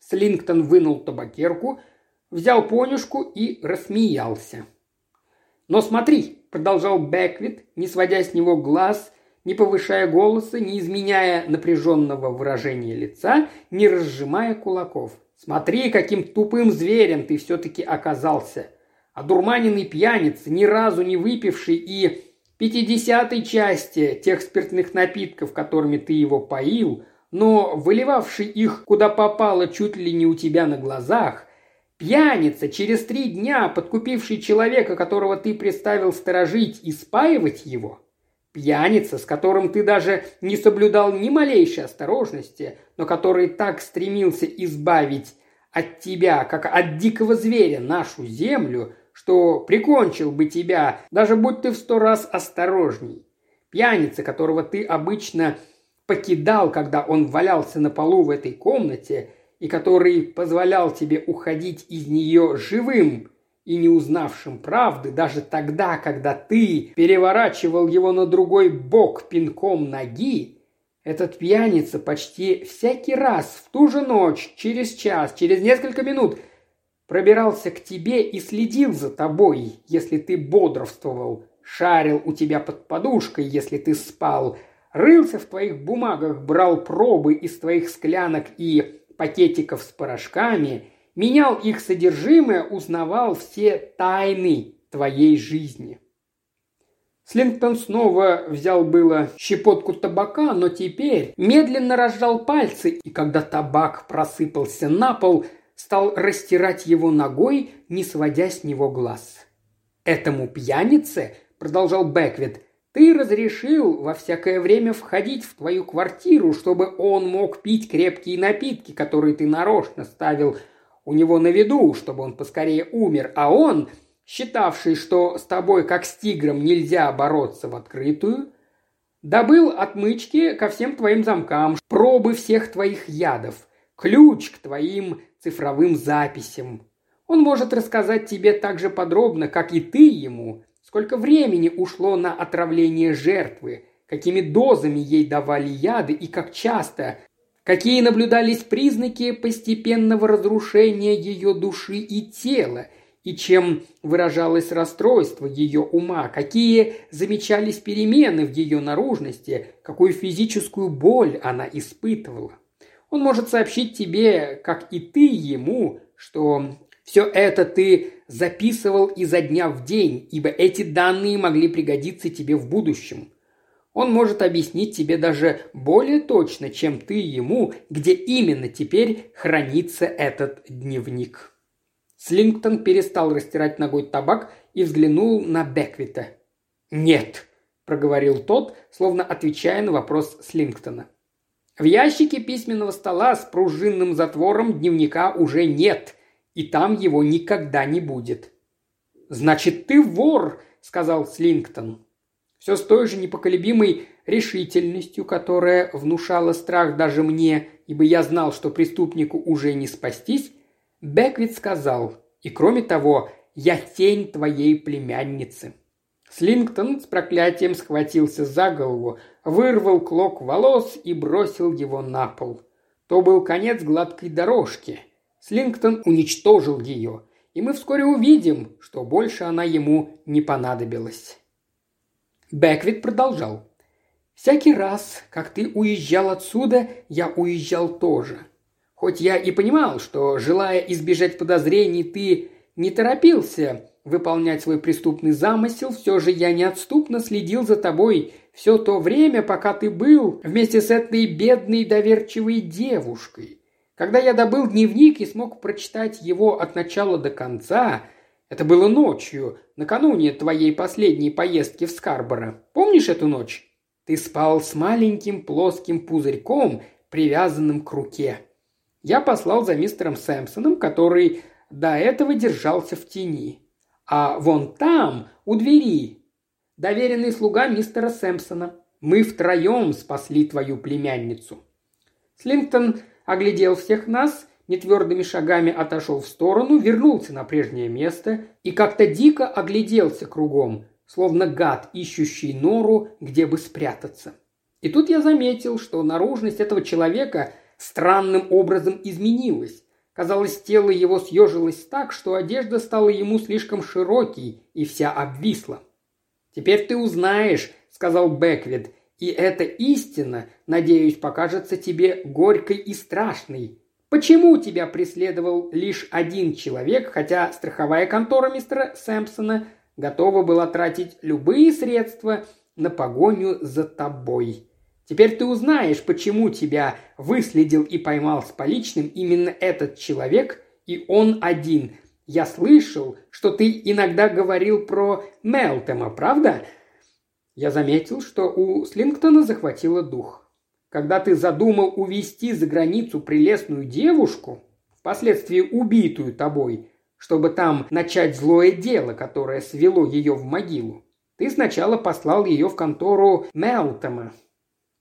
Слингтон вынул табакерку, взял понюшку и рассмеялся. «Но смотри», – продолжал Беквит, не сводя с него глаз, не повышая голоса, не изменяя напряженного выражения лица, не разжимая кулаков. «Смотри, каким тупым зверем ты все-таки оказался. Одурманенный пьяница, ни разу не выпивший и пятидесятой части тех спиртных напитков, которыми ты его поил, но выливавший их куда попало чуть ли не у тебя на глазах, пьяница, через три дня подкупивший человека, которого ты приставил сторожить и спаивать его, пьяница, с которым ты даже не соблюдал ни малейшей осторожности, но который так стремился избавить от тебя, как от дикого зверя, нашу землю, что прикончил бы тебя, даже будь ты в сто раз осторожней. Пьяница, которого ты обычно покидал, когда он валялся на полу в этой комнате, и который позволял тебе уходить из нее живым и не узнавшим правды даже тогда, когда ты переворачивал его на другой бок пинком ноги, этот пьяница почти всякий раз в ту же ночь, через час, через несколько минут – пробирался к тебе и следил за тобой, если ты бодрствовал, шарил у тебя под подушкой, если ты спал, рылся в твоих бумагах, брал пробы из твоих склянок и пакетиков с порошками, менял их содержимое, узнавал все тайны твоей жизни. Слингтон снова взял было щепотку табака, но теперь медленно разжал пальцы, и когда табак просыпался на пол – стал растирать его ногой, не сводя с него глаз. «Этому пьянице», – продолжал Беквит, – «ты разрешил во всякое время входить в твою квартиру, чтобы он мог пить крепкие напитки, которые ты нарочно ставил у него на виду, чтобы он поскорее умер, а он, считавший, что с тобой, как с тигром, нельзя бороться в открытую, добыл отмычки ко всем твоим замкам, пробы всех твоих ядов, ключ к твоим цифровым записям. Он может рассказать тебе так же подробно, как и ты ему, сколько времени ушло на отравление жертвы, какими дозами ей давали яды и как часто, какие наблюдались признаки постепенного разрушения ее души и тела, и чем выражалось расстройство ее ума, какие замечались перемены в ее наружности, какую физическую боль она испытывала. Он может сообщить тебе, как и ты ему, что все это ты записывал изо дня в день, ибо эти данные могли пригодиться тебе в будущем. Он может объяснить тебе даже более точно, чем ты ему, где именно теперь хранится этот дневник. Слингтон перестал растирать ногой табак и взглянул на Беквита. «Нет», – проговорил тот, словно отвечая на вопрос Слингтона. В ящике письменного стола с пружинным затвором дневника уже нет, и там его никогда не будет. «Значит, ты вор!» – сказал Слингтон. Все с той же непоколебимой решительностью, которая внушала страх даже мне, ибо я знал, что преступнику уже не спастись, Беквит сказал, и кроме того, я тень твоей племянницы. Слингтон с проклятием схватился за голову, вырвал клок волос и бросил его на пол. То был конец гладкой дорожки. Слингтон уничтожил ее, и мы вскоре увидим, что больше она ему не понадобилась. Беквит продолжал. «Всякий раз, как ты уезжал отсюда, я уезжал тоже. Хоть я и понимал, что, желая избежать подозрений, ты не торопился выполнять свой преступный замысел, все же я неотступно следил за тобой все то время, пока ты был вместе с этой бедной доверчивой девушкой. Когда я добыл дневник и смог прочитать его от начала до конца, это было ночью, накануне твоей последней поездки в Скарборо. Помнишь эту ночь? Ты спал с маленьким плоским пузырьком, привязанным к руке. Я послал за мистером Сэмпсоном, который до этого держался в тени. А вон там, у двери, доверенный слуга мистера Сэмпсона. Мы втроем спасли твою племянницу». Слингтон оглядел всех нас, нетвердыми шагами отошел в сторону, вернулся на прежнее место и как-то дико огляделся кругом, словно гад, ищущий нору, где бы спрятаться. И тут я заметил, что наружность этого человека странным образом изменилась. Казалось, тело его съежилось так, что одежда стала ему слишком широкой и вся обвисла. «Теперь ты узнаешь», — сказал Беквит, — «и эта истина, надеюсь, покажется тебе горькой и страшной. Почему тебя преследовал лишь один человек, хотя страховая контора мистера Сэмпсона готова была тратить любые средства на погоню за тобой?» Теперь ты узнаешь, почему тебя выследил и поймал с поличным именно этот человек, и он один. Я слышал, что ты иногда говорил про Мелтема, правда?» Я заметил, что у Слингтона захватило дух. Когда ты задумал увести за границу прелестную девушку, впоследствии убитую тобой, чтобы там начать злое дело, которое свело ее в могилу, ты сначала послал ее в контору Мелтема,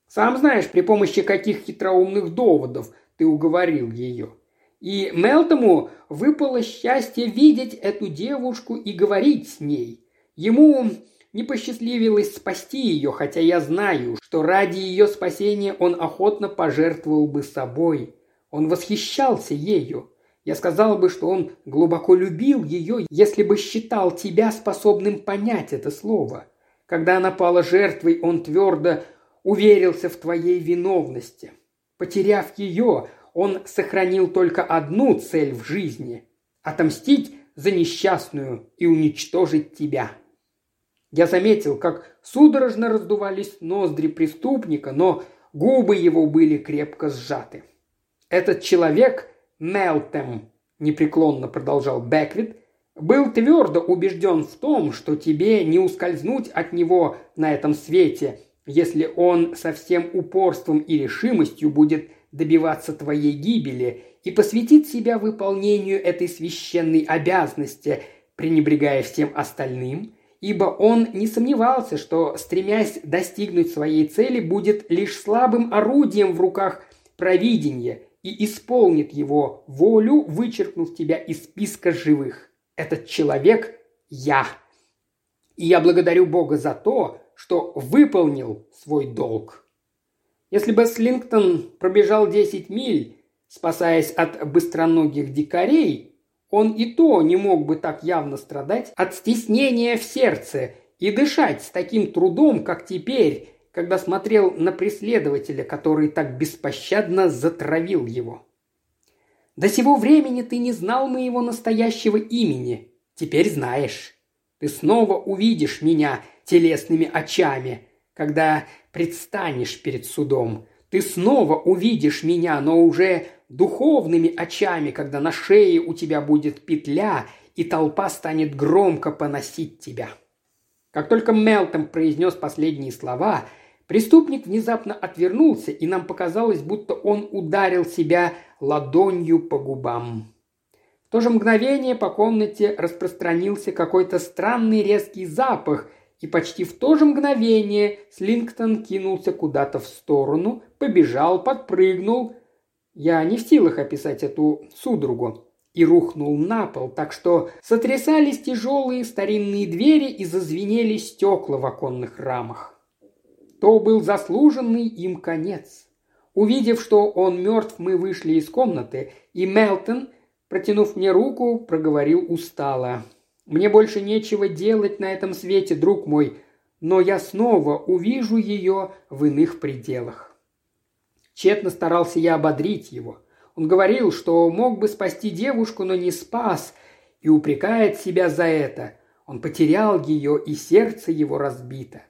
сам знаешь, при помощи каких хитроумных доводов ты уговорил ее. И Мелтому выпало счастье видеть эту девушку и говорить с ней. Ему не посчастливилось спасти ее, хотя я знаю, что ради ее спасения он охотно пожертвовал бы собой. Он восхищался ею. Я сказал бы, что он глубоко любил ее, если бы считал тебя способным понять это слово. Когда она пала жертвой, он твердо уверился в твоей виновности. Потеряв ее, он сохранил только одну цель в жизни – отомстить за несчастную и уничтожить тебя. Я заметил, как судорожно раздувались ноздри преступника, но губы его были крепко сжаты. Этот человек, Мелтем, непреклонно продолжал Беквит, был твердо убежден в том, что тебе не ускользнуть от него на этом свете, если он со всем упорством и решимостью будет добиваться твоей гибели и посвятит себя выполнению этой священной обязанности, пренебрегая всем остальным, ибо он не сомневался, что, стремясь достигнуть своей цели, будет лишь слабым орудием в руках провидения и исполнит его волю, вычеркнув тебя из списка живых. Этот человек – я. И я благодарю Бога за то, что выполнил свой долг. Если бы Слингтон пробежал 10 миль, спасаясь от быстроногих дикарей, он и то не мог бы так явно страдать от стеснения в сердце и дышать с таким трудом, как теперь, когда смотрел на преследователя, который так беспощадно затравил его. До сего времени ты не знал моего настоящего имени. Теперь знаешь. Ты снова увидишь меня телесными очами, когда предстанешь перед судом. Ты снова увидишь меня, но уже духовными очами, когда на шее у тебя будет петля, и толпа станет громко поносить тебя. Как только Мелтом произнес последние слова, преступник внезапно отвернулся, и нам показалось, будто он ударил себя ладонью по губам. В то же мгновение по комнате распространился какой-то странный резкий запах – и почти в то же мгновение Слингтон кинулся куда-то в сторону, побежал, подпрыгнул. Я не в силах описать эту судорогу. И рухнул на пол, так что сотрясались тяжелые старинные двери и зазвенели стекла в оконных рамах. То был заслуженный им конец. Увидев, что он мертв, мы вышли из комнаты, и Мелтон, протянув мне руку, проговорил устало – мне больше нечего делать на этом свете, друг мой, но я снова увижу ее в иных пределах. Тщетно старался я ободрить его. Он говорил, что мог бы спасти девушку, но не спас, и упрекает себя за это. Он потерял ее, и сердце его разбито.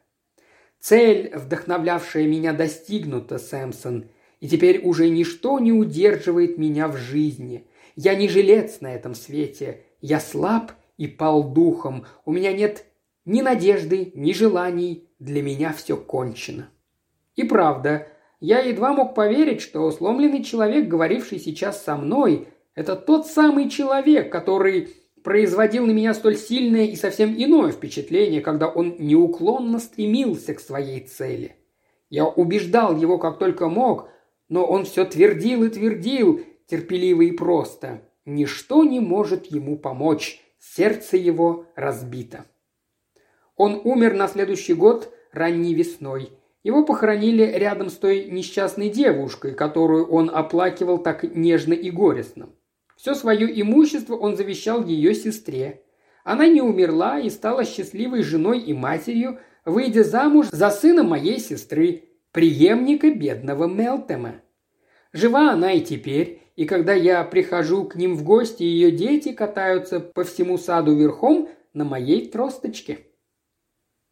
Цель, вдохновлявшая меня, достигнута, Сэмсон, и теперь уже ничто не удерживает меня в жизни. Я не жилец на этом свете, я слаб и пал духом. У меня нет ни надежды, ни желаний. Для меня все кончено. И правда, я едва мог поверить, что сломленный человек, говоривший сейчас со мной, это тот самый человек, который производил на меня столь сильное и совсем иное впечатление, когда он неуклонно стремился к своей цели. Я убеждал его как только мог, но он все твердил и твердил, терпеливо и просто. Ничто не может ему помочь. Сердце его разбито. Он умер на следующий год ранней весной. Его похоронили рядом с той несчастной девушкой, которую он оплакивал так нежно и горестно. Все свое имущество он завещал ее сестре. Она не умерла и стала счастливой женой и матерью, выйдя замуж за сына моей сестры, преемника бедного Мелтема. Жива она и теперь, и когда я прихожу к ним в гости, ее дети катаются по всему саду верхом на моей тросточке.